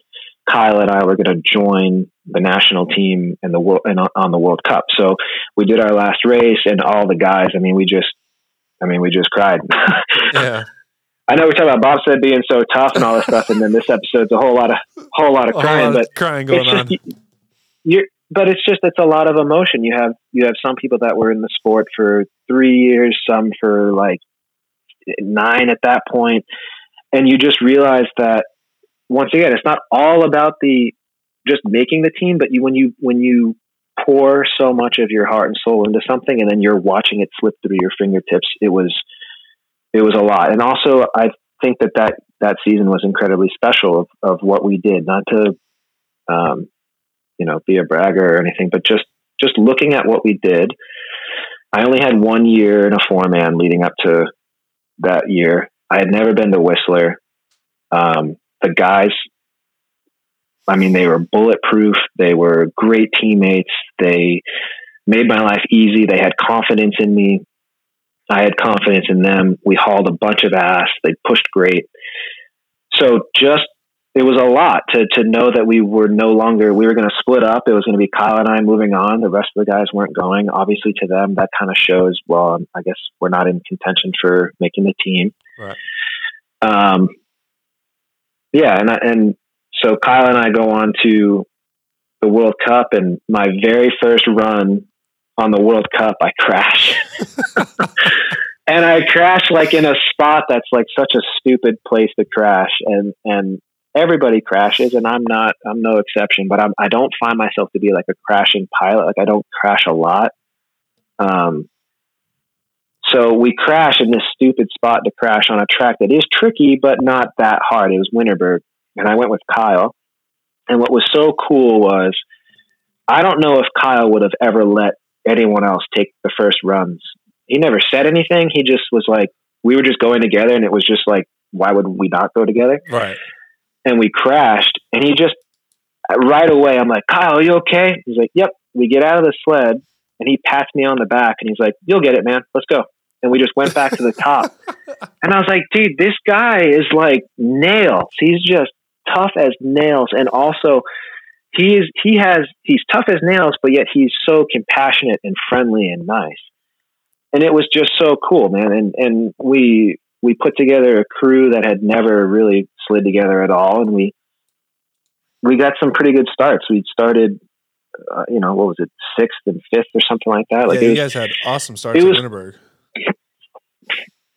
kyle and i were going to join the national team and the world and on the world cup. So we did our last race and all the guys i mean we just i mean we just cried. Yeah. I know we're talking about bobsled being so tough and all this stuff, and then this episode's a whole lot of whole lot of crying. lot of But crying going it's on. just you're, but it's just it's a lot of emotion. You have you have some people that were in the sport for three years, some for like nine at that point, and you just realize that once again, it's not all about the just making the team, but you when you when you pour so much of your heart and soul into something, and then you're watching it slip through your fingertips, it was it was a lot. And also, I think that that that season was incredibly special of, of what we did. Not to, um, you know, be a bragger or anything, but just just looking at what we did. I only had one year in a four man leading up to that year. I had never been to Whistler. Um, the guys, I mean, they were bulletproof. They were great teammates. They made my life easy. They had confidence in me. I had confidence in them. We hauled a bunch of ass. They pushed great. So just it was a lot to to know that we were no longer we were going to split up. It was going to be Kyle and I moving on. The rest of the guys weren't going. Obviously, to them that kind of shows. Well, I guess we're not in contention for making the team. Right. Um. Yeah, and I, and so Kyle and I go on to the World Cup, and my very first run on the World Cup, I crash. and I crash like in a spot that's like such a stupid place to crash, and and everybody crashes, and I'm not, I'm no exception. But I'm, I don't find myself to be like a crashing pilot. Like I don't crash a lot. Um. So we crash in this stupid spot to crash on a track that is tricky, but not that hard. It was Winterberg, and I went with Kyle. And what was so cool was, I don't know if Kyle would have ever let anyone else take the first runs. He never said anything. He just was like, we were just going together, and it was just like, why would we not go together? Right. And we crashed, and he just right away, I'm like, Kyle, are you okay? He's like, yep. We get out of the sled, and he pats me on the back, and he's like, you'll get it, man. Let's go. And we just went back to the top. And I was like, dude, this guy is like nails. He's just tough as nails. And also, he is he has he's tough as nails, but yet he's so compassionate and friendly and nice. And it was just so cool, man. And and we we put together a crew that had never really slid together at all, and we we got some pretty good starts. We started, uh, you know, what was it, sixth and fifth or something like that. Like yeah, it you was, guys had awesome starts at Winterberg.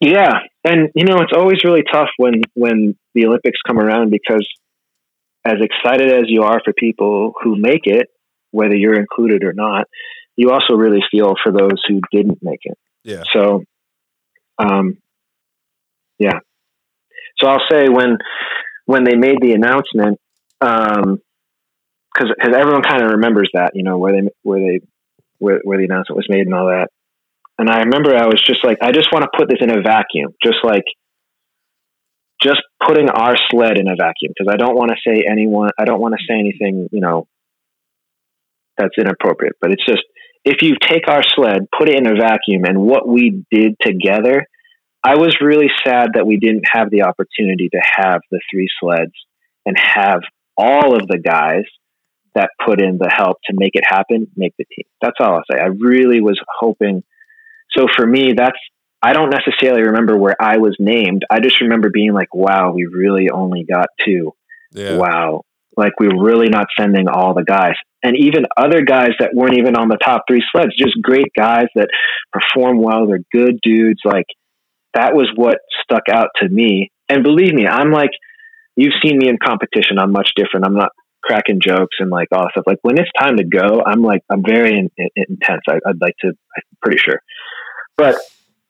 Yeah, and you know it's always really tough when when the Olympics come around because as excited as you are for people who make it, whether you're included or not, you also really feel for those who didn't make it. Yeah. So, um, yeah. So I'll say when when they made the announcement, um, because because everyone kind of remembers that, you know, where they where they where where the announcement was made and all that. And I remember I was just like, I just want to put this in a vacuum, just like just putting our sled in a vacuum because I don't want to say anyone, I don't want to say anything, you know, that's inappropriate. But it's just if you take our sled, put it in a vacuum, and what we did together, I was really sad that we didn't have the opportunity to have the three sleds and have all of the guys that put in the help to make it happen make the team. That's all I'll say. I really was hoping. So for me, that's I don't necessarily remember where I was named. I just remember being like, "Wow, we really only got two. Yeah. Wow, like we're really not sending all the guys." And even other guys that weren't even on the top three sleds, just great guys that perform well. They're good dudes. Like that was what stuck out to me. And believe me, I'm like, you've seen me in competition. I'm much different. I'm not cracking jokes and like all stuff. Like when it's time to go, I'm like, I'm very in, in, intense. I, I'd like to, I'm pretty sure. But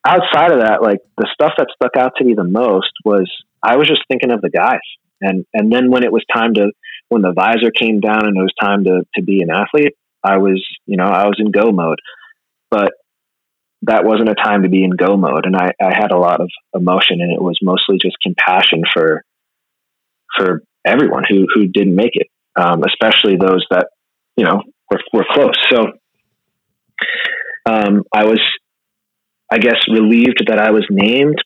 outside of that, like the stuff that stuck out to me the most was I was just thinking of the guys. And, and then when it was time to, when the visor came down and it was time to, to be an athlete, I was, you know, I was in go mode, but that wasn't a time to be in go mode. And I, I had a lot of emotion and it was mostly just compassion for, for everyone who, who didn't make it. Um, especially those that you know, we're, we're close. So, um, I was, I guess, relieved that I was named,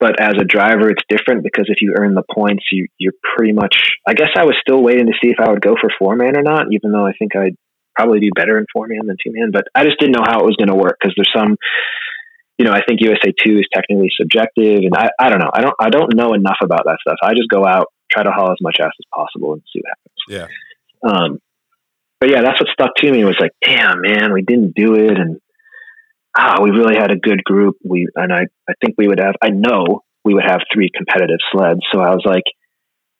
but as a driver, it's different because if you earn the points, you, you're pretty much, I guess I was still waiting to see if I would go for four man or not, even though I think I'd probably do better in four man than two man, but I just didn't know how it was going to work because there's some, you know, I think USA two is technically subjective and I, I don't know. I don't, I don't know enough about that stuff. I just go out, try to haul as much ass as possible and see what happens. Yeah. Um, but yeah, that's what stuck to me was like, damn man, we didn't do it. And, ah, we really had a good group. We, and I, I think we would have, I know we would have three competitive sleds. So I was like,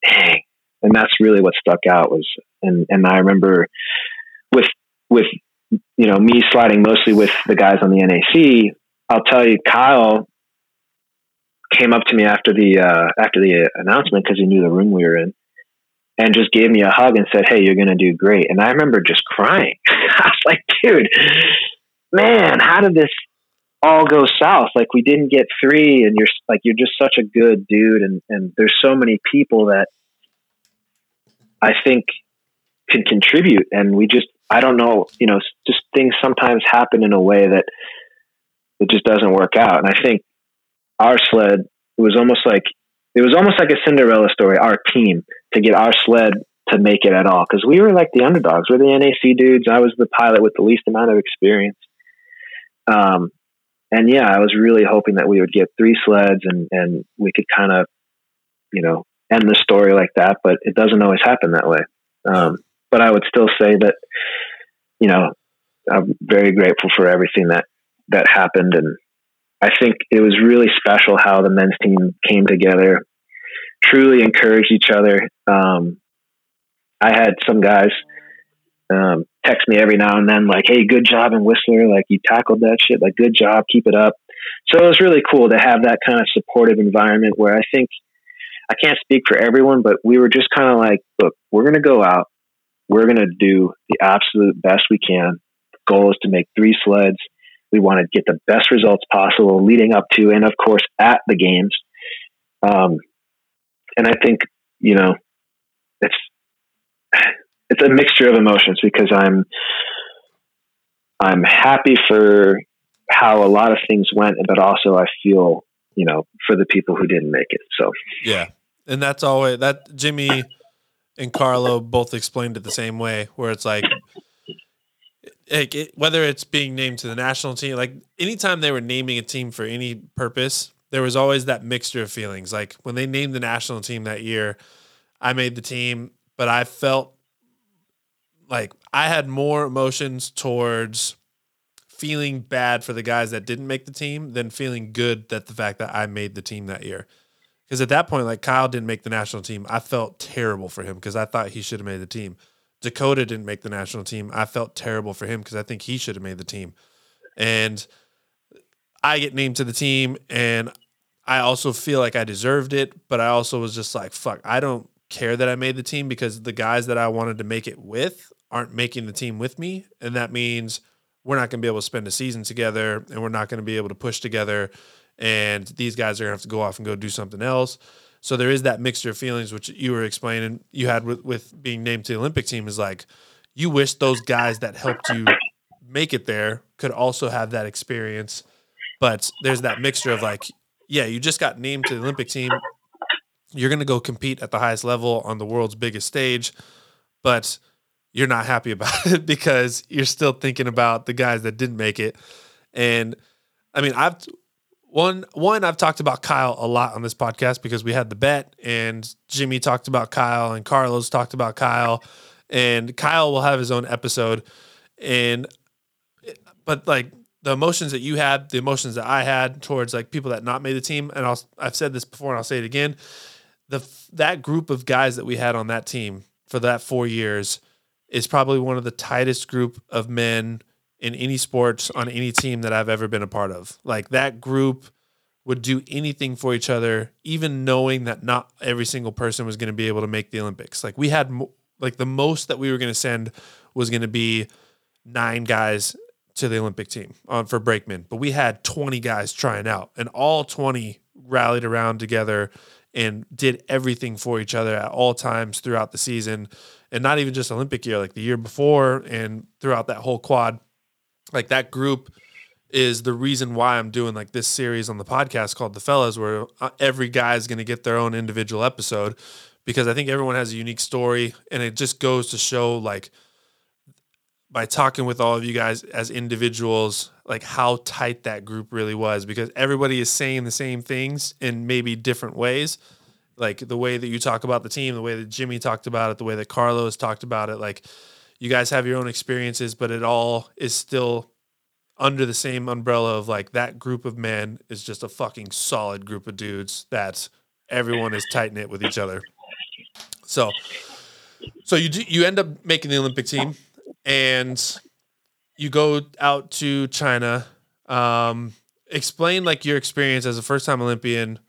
dang. And that's really what stuck out was, and, and I remember with, with, you know, me sliding mostly with the guys on the NAC, I'll tell you, Kyle came up to me after the, uh, after the announcement because he knew the room we were in and just gave me a hug and said, Hey, you're going to do great. And I remember just crying. I was like, dude, man, how did this all go south? Like we didn't get three and you're like, you're just such a good dude. And, and there's so many people that I think can contribute. And we just, I don't know, you know, just things sometimes happen in a way that it just doesn't work out. And I think our sled, it was almost like, it was almost like a Cinderella story, our team to get our sled to make it at all. Cause we were like the underdogs. We're the NAC dudes. I was the pilot with the least amount of experience. Um, and yeah, I was really hoping that we would get three sleds and, and we could kind of, you know, end the story like that, but it doesn't always happen that way. Um, but I would still say that, you know, I'm very grateful for everything that, that happened. And I think it was really special how the men's team came together, truly encouraged each other. Um, I had some guys, um, text me every now and then, like, "Hey, good job in Whistler! Like, you tackled that shit. Like, good job. Keep it up." So it was really cool to have that kind of supportive environment where I think I can't speak for everyone, but we were just kind of like, "Look, we're going to go out. We're going to do the absolute best we can. The goal is to make three sleds. We want to get the best results possible leading up to, and of course, at the games." Um, and I think you know, it's it's a mixture of emotions because I'm I'm happy for how a lot of things went, but also I feel you know for the people who didn't make it. So yeah, and that's always that Jimmy and Carlos both explained it the same way, where it's like. Like it, whether it's being named to the national team, like anytime they were naming a team for any purpose, there was always that mixture of feelings. Like when they named the national team that year, I made the team, but I felt like I had more emotions towards feeling bad for the guys that didn't make the team than feeling good that the fact that I made the team that year. Because at that point, like Kyle didn't make the national team, I felt terrible for him because I thought he should have made the team. Dakota didn't make the national team. I felt terrible for him because I think he should have made the team. And I get named to the team and I also feel like I deserved it, but I also was just like, fuck, I don't care that I made the team because the guys that I wanted to make it with aren't making the team with me. And that means we're not going to be able to spend a season together and we're not going to be able to push together. And these guys are going to have to go off and go do something else. So there is that mixture of feelings, which you were explaining you had with, with being named to the Olympic team is like, you wish those guys that helped you make it there could also have that experience. But there's that mixture of like, yeah, you just got named to the Olympic team. You're going to go compete at the highest level on the world's biggest stage. But you're not happy about it because you're still thinking about the guys that didn't make it. And I mean, I've one one I've talked about Kyle a lot on this podcast because we had the bet and Jimmy talked about Kyle and Carlos talked about Kyle and Kyle will have his own episode and but like the emotions that you had, the emotions that I had towards like people that not made the team and I'll I've said this before and I'll say it again. The that group of guys that we had on that team for that 4 years is probably one of the tightest group of men in any sports on any team that I've ever been a part of. Like that group would do anything for each other, even knowing that not every single person was going to be able to make the Olympics. Like we had, like the most that we were going to send was going to be nine guys to the Olympic team on for brakemen, but we had 20 guys trying out, and all 20 rallied around together and did everything for each other at all times throughout the season and not even just Olympic year, like the year before and throughout that whole quad. Like that group is the reason why I'm doing like this series on the podcast called The Fellas, where uh, every guy is going to get their own individual episode because I think everyone has a unique story and it just goes to show like by talking with all of you guys as individuals, like how tight that group really was because everybody is saying the same things in maybe different ways. Like the way that you talk about the team, the way that Jimmy talked about it, the way that Carlos talked about it. Like you guys have your own experiences, but it all is still under the same umbrella of like that group of men is just a fucking solid group of dudes that everyone is tight knit with each other. So, so you do, you end up making the Olympic team, and you go out to China. Um, explain like your experience as a first time Olympian,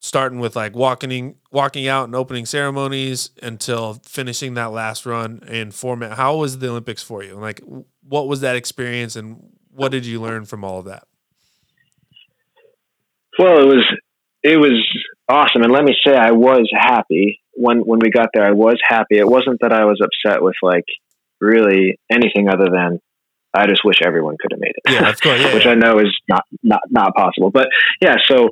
starting with like walking walking out and opening ceremonies until finishing that last run in four man. How was the Olympics for you? Like, what was that experience and what did you learn from all of that? Well, it was it was awesome, and let me say, I was happy when when we got there. I was happy. It wasn't that I was upset with like really anything other than I just wish everyone could have made it. Yeah, of course. Yeah, which yeah. I know is not not not possible. But yeah, so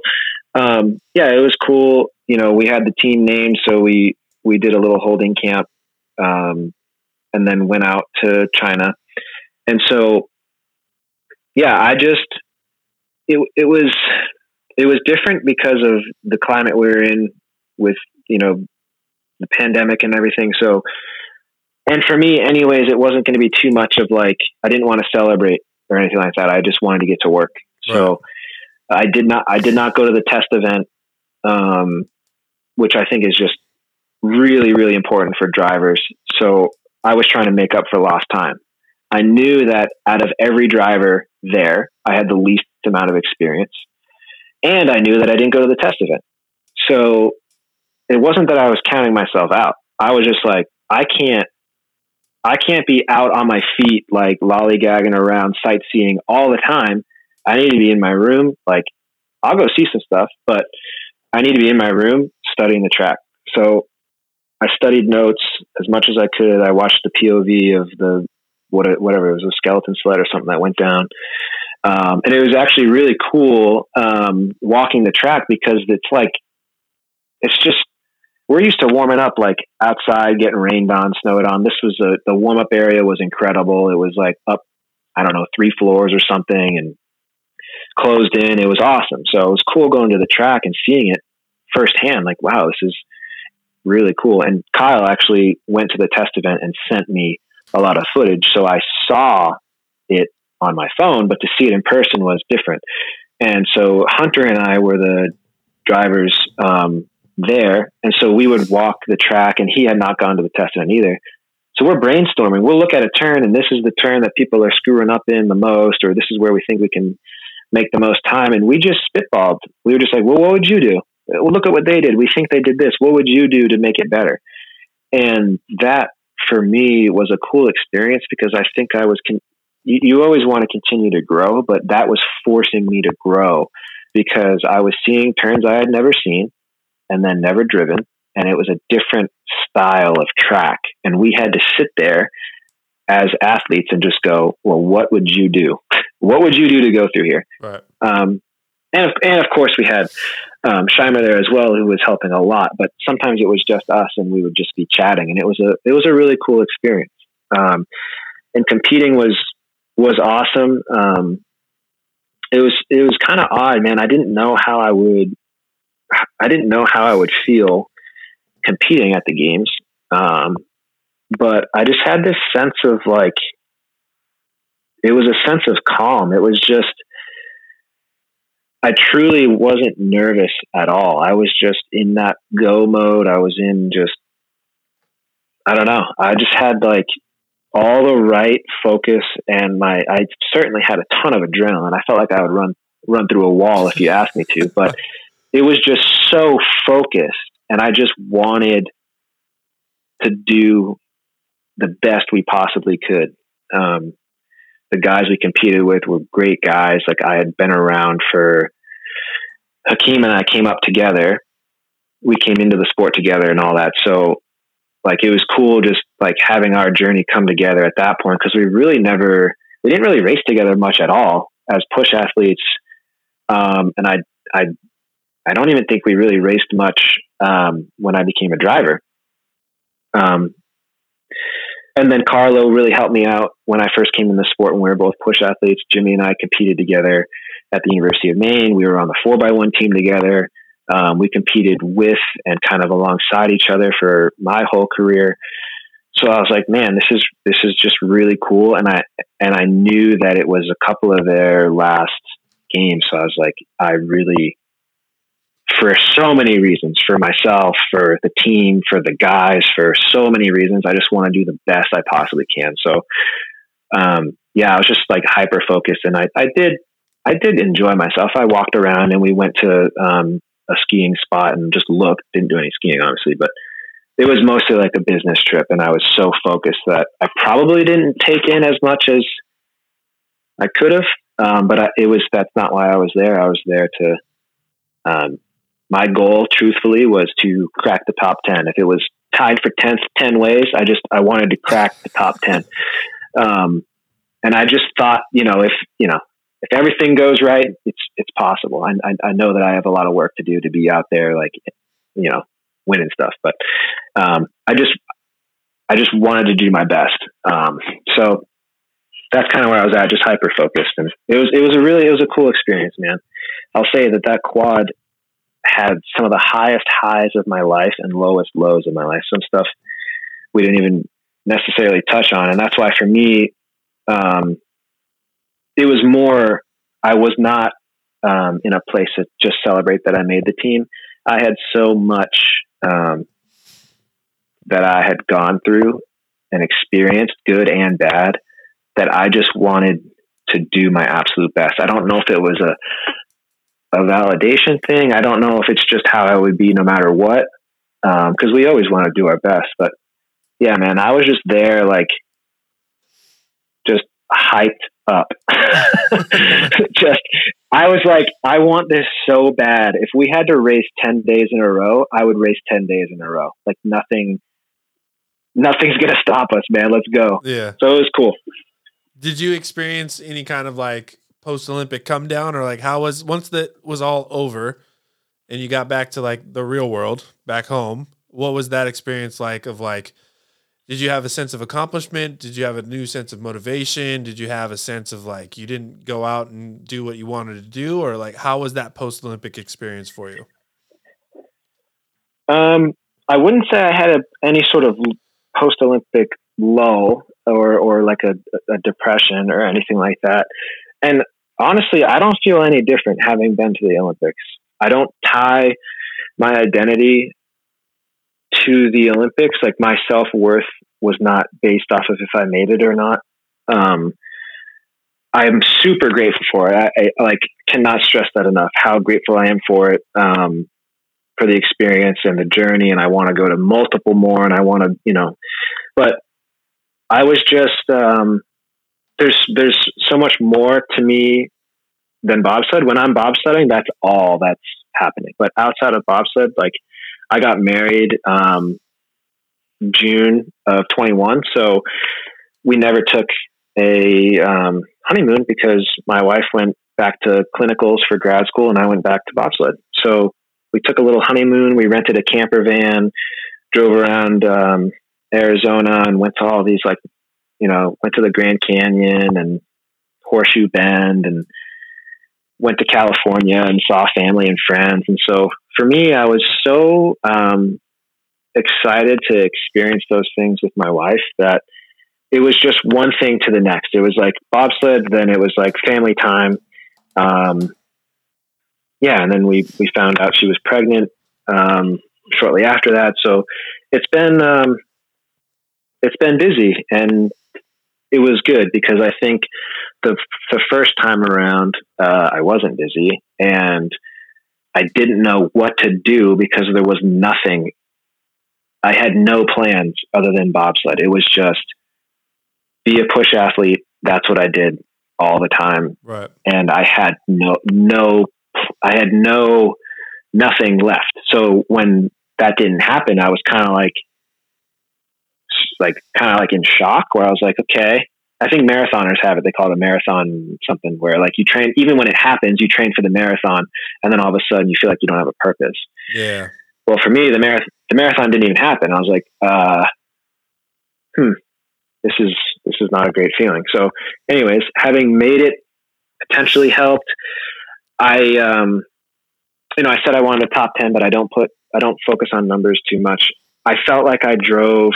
um, yeah, it was cool. You know, we had the team name, so we we did a little holding camp, um, and then went out to China and so, yeah, I just, it, it was, it was different because of the climate we were in with, you know, the pandemic and everything. So, and for me, anyways, it wasn't going to be too much of like, I didn't want to celebrate or anything like that. I just wanted to get to work. Right. So I did not, I did not go to the test event, um, which I think is just really, really important for drivers. So I was trying to make up for lost time. I knew that out of every driver there, I had the least amount of experience. And I knew that I didn't go to the test event. So it wasn't that I was counting myself out. I was just like, I can't I can't be out on my feet like lollygagging around sightseeing all the time. I need to be in my room. Like I'll go see some stuff, but I need to be in my room studying the track. So I studied notes as much as I could. I watched the POV of the what whatever it was a skeleton sled or something that went down. Um, and it was actually really cool um, walking the track because it's like it's just we're used to warming up like outside, getting rained on, snowed on. This was a the warm up area was incredible. It was like up, I don't know, three floors or something, and closed in. It was awesome. So it was cool going to the track and seeing it firsthand. Like, wow, this is really cool. And Kyle actually went to the test event and sent me a lot of footage. So I saw it on my phone, but to see it in person was different. And so Hunter and I were the drivers um, there. And so we would walk the track, and he had not gone to the test event either. So we're brainstorming. We'll look at a turn, and this is the turn that people are screwing up in the most, or this is where we think we can make the most time. And we just spitballed. We were just like, well, what would you do? Well, look at what they did. We think they did this. What would you do to make it better? And that for me was a cool experience because I think I was, con- you, you always want to continue to grow, but that was forcing me to grow because I was seeing turns I had never seen and then never driven. And it was a different style of track. And we had to sit there as athletes and just go, well, what would you do? what would you do to go through here? Right. Um, and, and of course, we had um, Shimer there as well, who was helping a lot. But sometimes it was just us, and we would just be chatting, and it was a it was a really cool experience. Um, and competing was was awesome. Um, it was it was kind of odd, man. I didn't know how I would I didn't know how I would feel competing at the games, um, but I just had this sense of like it was a sense of calm. It was just I truly wasn't nervous at all. I was just in that go mode. I was in just, I don't know. I just had like all the right focus and my, I certainly had a ton of adrenaline. I felt like I would run, run through a wall if you asked me to, but it was just so focused and I just wanted to do the best we possibly could. Um, the guys we competed with were great guys. Like I had been around for Hakeem and I came up together we came into the sport together and all that. So like it was cool just like having our journey come together at that point because we really never we didn't really race together much at all as push athletes. Um, and I I I don't even think we really raced much um, when I became a driver. Um, and then Carlo really helped me out when I first came in the sport when we were both push athletes. Jimmy and I competed together at the University of Maine. We were on the four by one team together. Um, we competed with and kind of alongside each other for my whole career. So I was like, man, this is this is just really cool. And I and I knew that it was a couple of their last games. So I was like, I really for so many reasons for myself, for the team, for the guys, for so many reasons. I just want to do the best I possibly can. So, um, yeah, I was just like hyper focused and I, I did, I did enjoy myself. I walked around and we went to, um, a skiing spot and just looked, didn't do any skiing, obviously, but it was mostly like a business trip. And I was so focused that I probably didn't take in as much as I could have. Um, but I, it was, that's not why I was there. I was there to, um, my goal, truthfully, was to crack the top 10. If it was tied for 10th 10 ways, I just, I wanted to crack the top 10. Um, and I just thought, you know, if, you know, if everything goes right, it's, it's possible. I, I, I know that I have a lot of work to do to be out there, like, you know, winning stuff, but, um, I just, I just wanted to do my best. Um, so that's kind of where I was at, just hyper focused. And it was, it was a really, it was a cool experience, man. I'll say that that quad had some of the highest highs of my life and lowest lows of my life. Some stuff we didn't even necessarily touch on, and that's why for me, um, it was more. I was not um, in a place to just celebrate that I made the team. I had so much um, that I had gone through and experienced, good and bad, that I just wanted to do my absolute best. I don't know if it was a a validation thing. I don't know if it's just how I would be no matter what, because um, we always want to do our best. But yeah, man, I was just there, like, just hyped up. just, I was like, I want this so bad. If we had to race 10 days in a row, I would race 10 days in a row. Like, nothing, nothing's going to stop us, man. Let's go. Yeah. So it was cool. Did you experience any kind of like post Olympic come down, or like how was once that was all over, and you got back to like the real world back home? What was that experience like? Of like, did you have a sense of accomplishment? Did you have a new sense of motivation? Did you have a sense of like you didn't go out and do what you wanted to do, or like how was that post Olympic experience for you? Um, I wouldn't say I had a, any sort of post Olympic lull or or like a, a depression or anything like that. And honestly, I don't feel any different having been to the Olympics. I don't tie my identity to the Olympics. Like my self worth was not based off of if I made it or not. Um, I'm super grateful for it. I, I, like cannot stress that enough. How grateful I am for it, um, for the experience and the journey. And I want to go to multiple more. And I want to, you know, but I was just um, there's there's so much more to me than bobsled. When I'm bobsledding, that's all that's happening. But outside of bobsled, like I got married um, June of 21, so we never took a um, honeymoon because my wife went back to clinicals for grad school and I went back to bobsled. So we took a little honeymoon. We rented a camper van, drove around um, Arizona, and went to all these like you know, went to the Grand Canyon and Horseshoe Bend and went to California and saw family and friends. And so for me, I was so um, excited to experience those things with my wife that it was just one thing to the next. It was like bobsled, then it was like family time. Um, yeah, and then we we found out she was pregnant um, shortly after that. So it's been um, it's been busy, and it was good because I think the the first time around uh, I wasn't busy and I didn't know what to do because there was nothing. I had no plans other than bobsled. It was just be a push athlete. That's what I did all the time. Right. And I had no no I had no nothing left. So when that didn't happen, I was kind of like, like kind of like in shock where I was like, okay, I think marathoners have it. They call it a marathon something where like you train, even when it happens, you train for the marathon and then all of a sudden you feel like you don't have a purpose. Yeah. Well, for me, the marathon, the marathon didn't even happen. I was like, uh, hmm, this is, this is not a great feeling. So anyways, having made it potentially helped, I, um, you know, I said I wanted a top 10, but I don't put, I don't focus on numbers too much. I felt like I drove,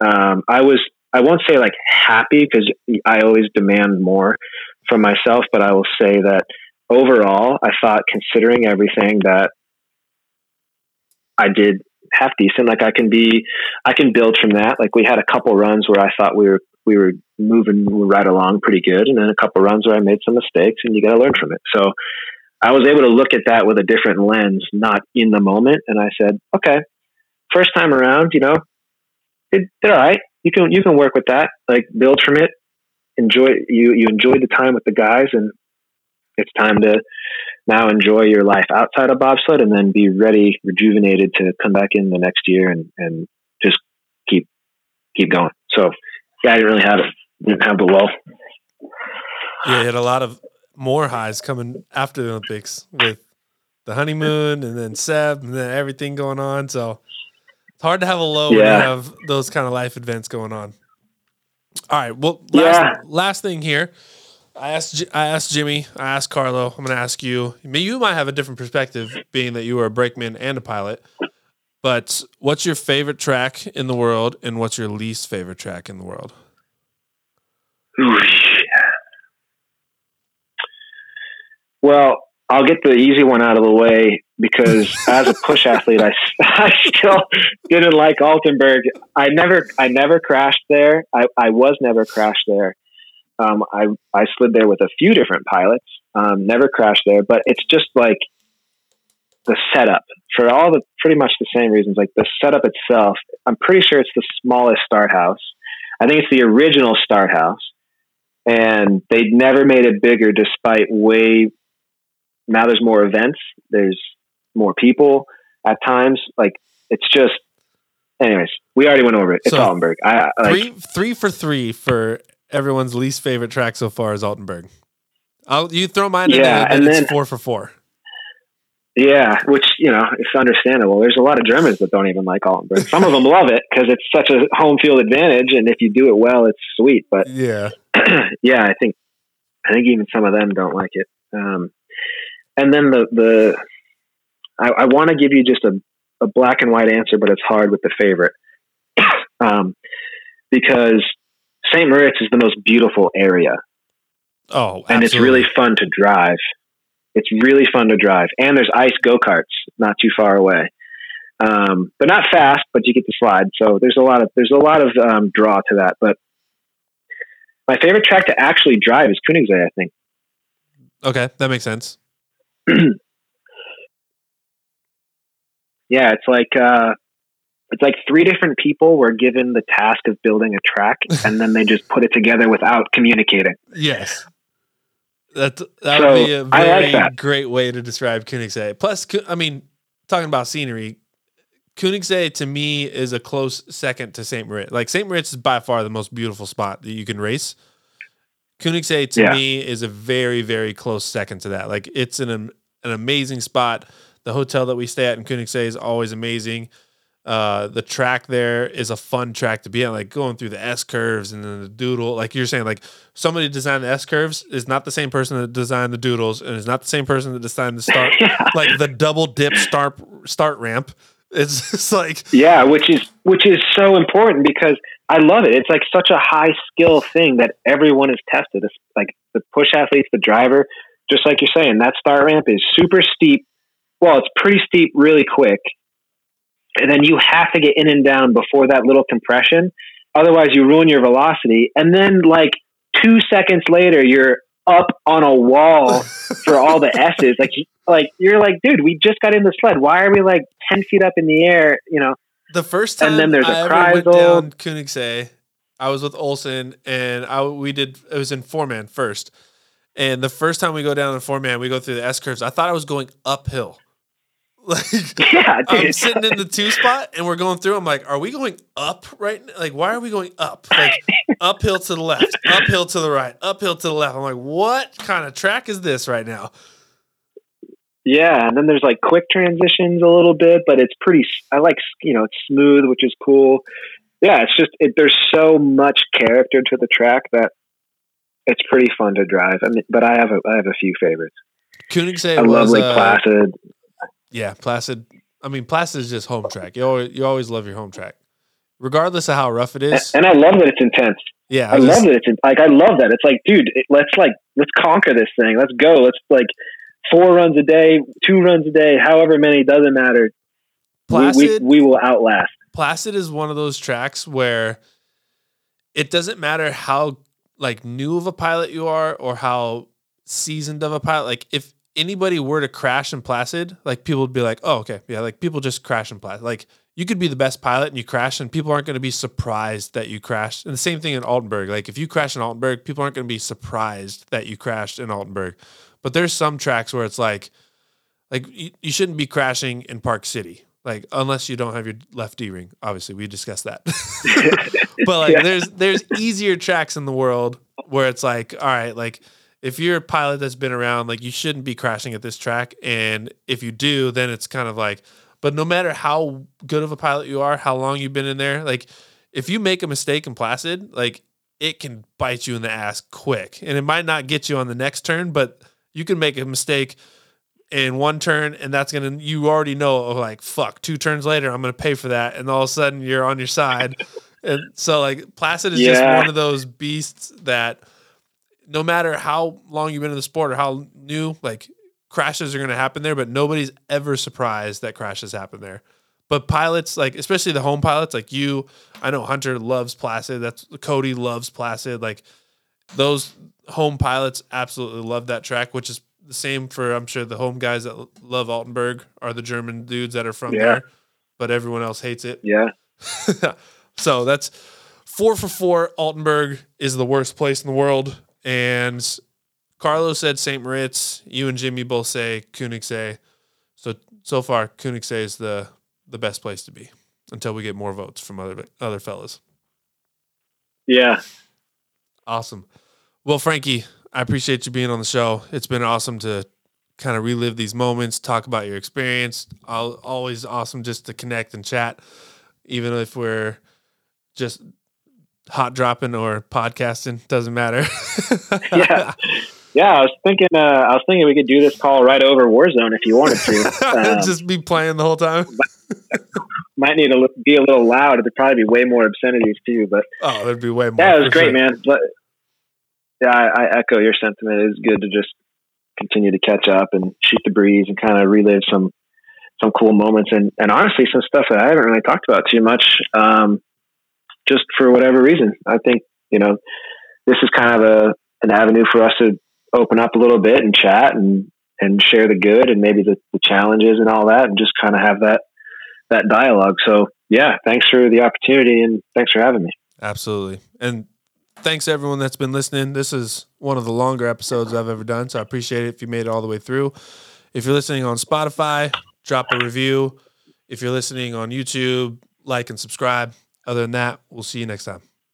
um, I was, I won't say like happy because I always demand more from myself, but I will say that overall, I thought considering everything that I did half decent. Like I can be, I can build from that. Like we had a couple runs where I thought we were we were moving right along pretty good, and then a couple runs where I made some mistakes, and you got to learn from it. So I was able to look at that with a different lens, not in the moment. And I said, okay, first time around, you know, it, did all right. You can you can work with that. Like build from it. Enjoy you you enjoyed the time with the guys, and it's time to now enjoy your life outside of bobsled and then be ready, rejuvenated to come back in the next year and, and just keep keep going. So yeah, I didn't really have it. Didn't have the low. Yeah, you had a lot of more highs coming after the Olympics with the honeymoon and then Seb and then everything going on. So it's hard to have a low yeah. when you have those kind of life events going on. All right. Well, last, yeah. last thing here. I asked I asked Jimmy, I asked Carlo. I'm going to ask you. Maybe you might have a different perspective, being that you were a brakeman and a pilot. But what's your favorite track in the world, and what's your least favorite track in the world? Well, I'll get the easy one out of the way because as a push athlete, I, I still didn't like Altenberg. I never I never crashed there. I, I was never crashed there. Um, I I slid there with a few different pilots. Um, never crashed there, but it's just like the setup for all the pretty much the same reasons. Like the setup itself, I'm pretty sure it's the smallest start house. I think it's the original start house, and they'd never made it bigger despite way. Now there's more events. There's more people at times. Like it's just. Anyways, we already went over it. It's so Altenberg. I, like, three three for three for everyone's least favorite track so far is Altenberg. I'll you throw mine yeah, in and then it's four for four. Yeah, which you know it's understandable. There's a lot of Germans that don't even like Altenberg. Some of them love it because it's such a home field advantage, and if you do it well, it's sweet. But yeah, yeah, I think I think even some of them don't like it. Um, and then the the I, I want to give you just a, a black and white answer, but it's hard with the favorite um, because St. Moritz is the most beautiful area. Oh, absolutely. and it's really fun to drive. It's really fun to drive, and there's ice go karts not too far away, um, but not fast. But you get to slide, so there's a lot of there's a lot of um, draw to that. But my favorite track to actually drive is Königssee. I think. Okay, that makes sense. yeah, it's like uh, it's like three different people were given the task of building a track and then they just put it together without communicating. Yes. That that so, would be a very like great way to describe Königssee. Plus, I mean, talking about scenery, Königssee to me is a close second to St. Moritz. Like St. Moritz is by far the most beautiful spot that you can race. Königssee to yeah. me is a very very close second to that. Like it's an an amazing spot. The hotel that we stay at in Königssee is always amazing. Uh, the track there is a fun track to be on, like going through the S curves and then the doodle. Like you're saying, like somebody designed the S curves is not the same person that designed the doodles, and is not the same person that designed the start, yeah. like the double dip start start ramp. It's just like yeah, which is which is so important because I love it. It's like such a high skill thing that everyone is tested. It's like the push athletes, the driver, just like you're saying, that start ramp is super steep. Well, it's pretty steep really quick and then you have to get in and down before that little compression. Otherwise, you ruin your velocity. And then, like two seconds later, you're up on a wall for all the S's. Like, like you're like, dude, we just got in the sled. Why are we like ten feet up in the air? You know. The first time and then there's a I ever went down Königssee, I was with Olsen, and I we did it was in four man first. And the first time we go down in four man, we go through the S curves. I thought I was going uphill Like, Yeah, I'm sitting in the two spot and we're going through. I'm like, are we going up right now? Like, why are we going up? Like, uphill to the left, uphill to the right, uphill to the left. I'm like, what kind of track is this right now? Yeah, and then there's like quick transitions a little bit, but it's pretty. I like you know it's smooth, which is cool. Yeah, it's just it, there's so much character to the track that it's pretty fun to drive. I mean, but I have a I have a few favorites. Königssee I love was, Lake uh, Placid. Yeah, Placid. I mean, Placid is just home track. You always, you always love your home track, regardless of how rough it is. And, and I love that it's intense. Yeah, I was love that it's in- like I love that it's like, dude, it, let's like let's conquer this thing. Let's go. Let's like four runs a day, two runs a day, however many doesn't matter. We, we, Placid. we will outlast. Placid is one of those tracks where it doesn't matter how like new of a pilot you are or how seasoned of a pilot. Like if anybody were to crash in Placid, like people would be like, "Oh, okay, yeah." Like people just crash in Placid. Like you could be the best pilot and you crash, and people aren't going to be surprised that you crashed. And the same thing in Altenberg. Like if you crash in Altenberg, people aren't going to be surprised that you crashed in Altenberg. But there's some tracks where it's like, like you, you shouldn't be crashing in Park City. Like unless you don't have your left D ring. Obviously, we discussed that. but like Yeah. there's there's easier tracks in the world where it's like, all right, like if you're a pilot that's been around, like you shouldn't be crashing at this track. And if you do, then it's kind of like, but no matter how good of a pilot you are, how long you've been in there, like if you make a mistake in Placid, like it can bite you in the ass quick. And it might not get you on the next turn, but you can make a mistake in one turn and that's gonna you already know oh, like fuck two turns later i'm gonna pay for that and all of a sudden you're on your side. And so like placid is just one of those beasts that no matter how long you've been in the sport or how new like crashes are gonna happen there but nobody's ever surprised that crashes happen there. But pilots like especially the home pilots like you i know hunter loves placid that's cody loves placid like those home pilots absolutely love that track, which is the same for I'm sure the home guys that love Altenberg are the German dudes that are from Yeah. there, but everyone else hates it. Yeah. so that's four for four. Altenberg is the worst place in the world, and Carlos said St. Moritz. You and Jimmy both say Königssee. So so far, Königssee is the the best place to be until we get more votes from other other fellas. Yeah. Awesome. Well, Frankie, I appreciate you being on the show. It's been awesome to kind of relive these moments, talk about your experience. Always awesome just to connect and chat, even if we're just hot dropping or podcasting. Doesn't matter. Yeah. Yeah, I was thinking. Uh, I was thinking we could do this call right over Warzone if you wanted to. Um, just be playing the whole time. might need to be a little loud. It'd probably be way more obscenities too. But Oh, there'd be way more. yeah, it was great, sure. man. Yeah, I, I echo your sentiment. It is good to just continue to catch up and shoot the breeze and kind of relive some some cool moments and and honestly some stuff that I haven't really talked about too much. Um, just for whatever reason, I think you know this is kind of a an avenue for us to open up a little bit and chat and and share the good and maybe the, the challenges and all that and just kind of have that that dialogue. So yeah, thanks for the opportunity and thanks for having me. Absolutely. And thanks everyone that's been listening. This is one of the longer episodes I've ever done, so I appreciate it if you made it all the way through. If you're listening on Spotify, drop a review. If you're listening on YouTube, like and subscribe. Other than that, we'll see you next time.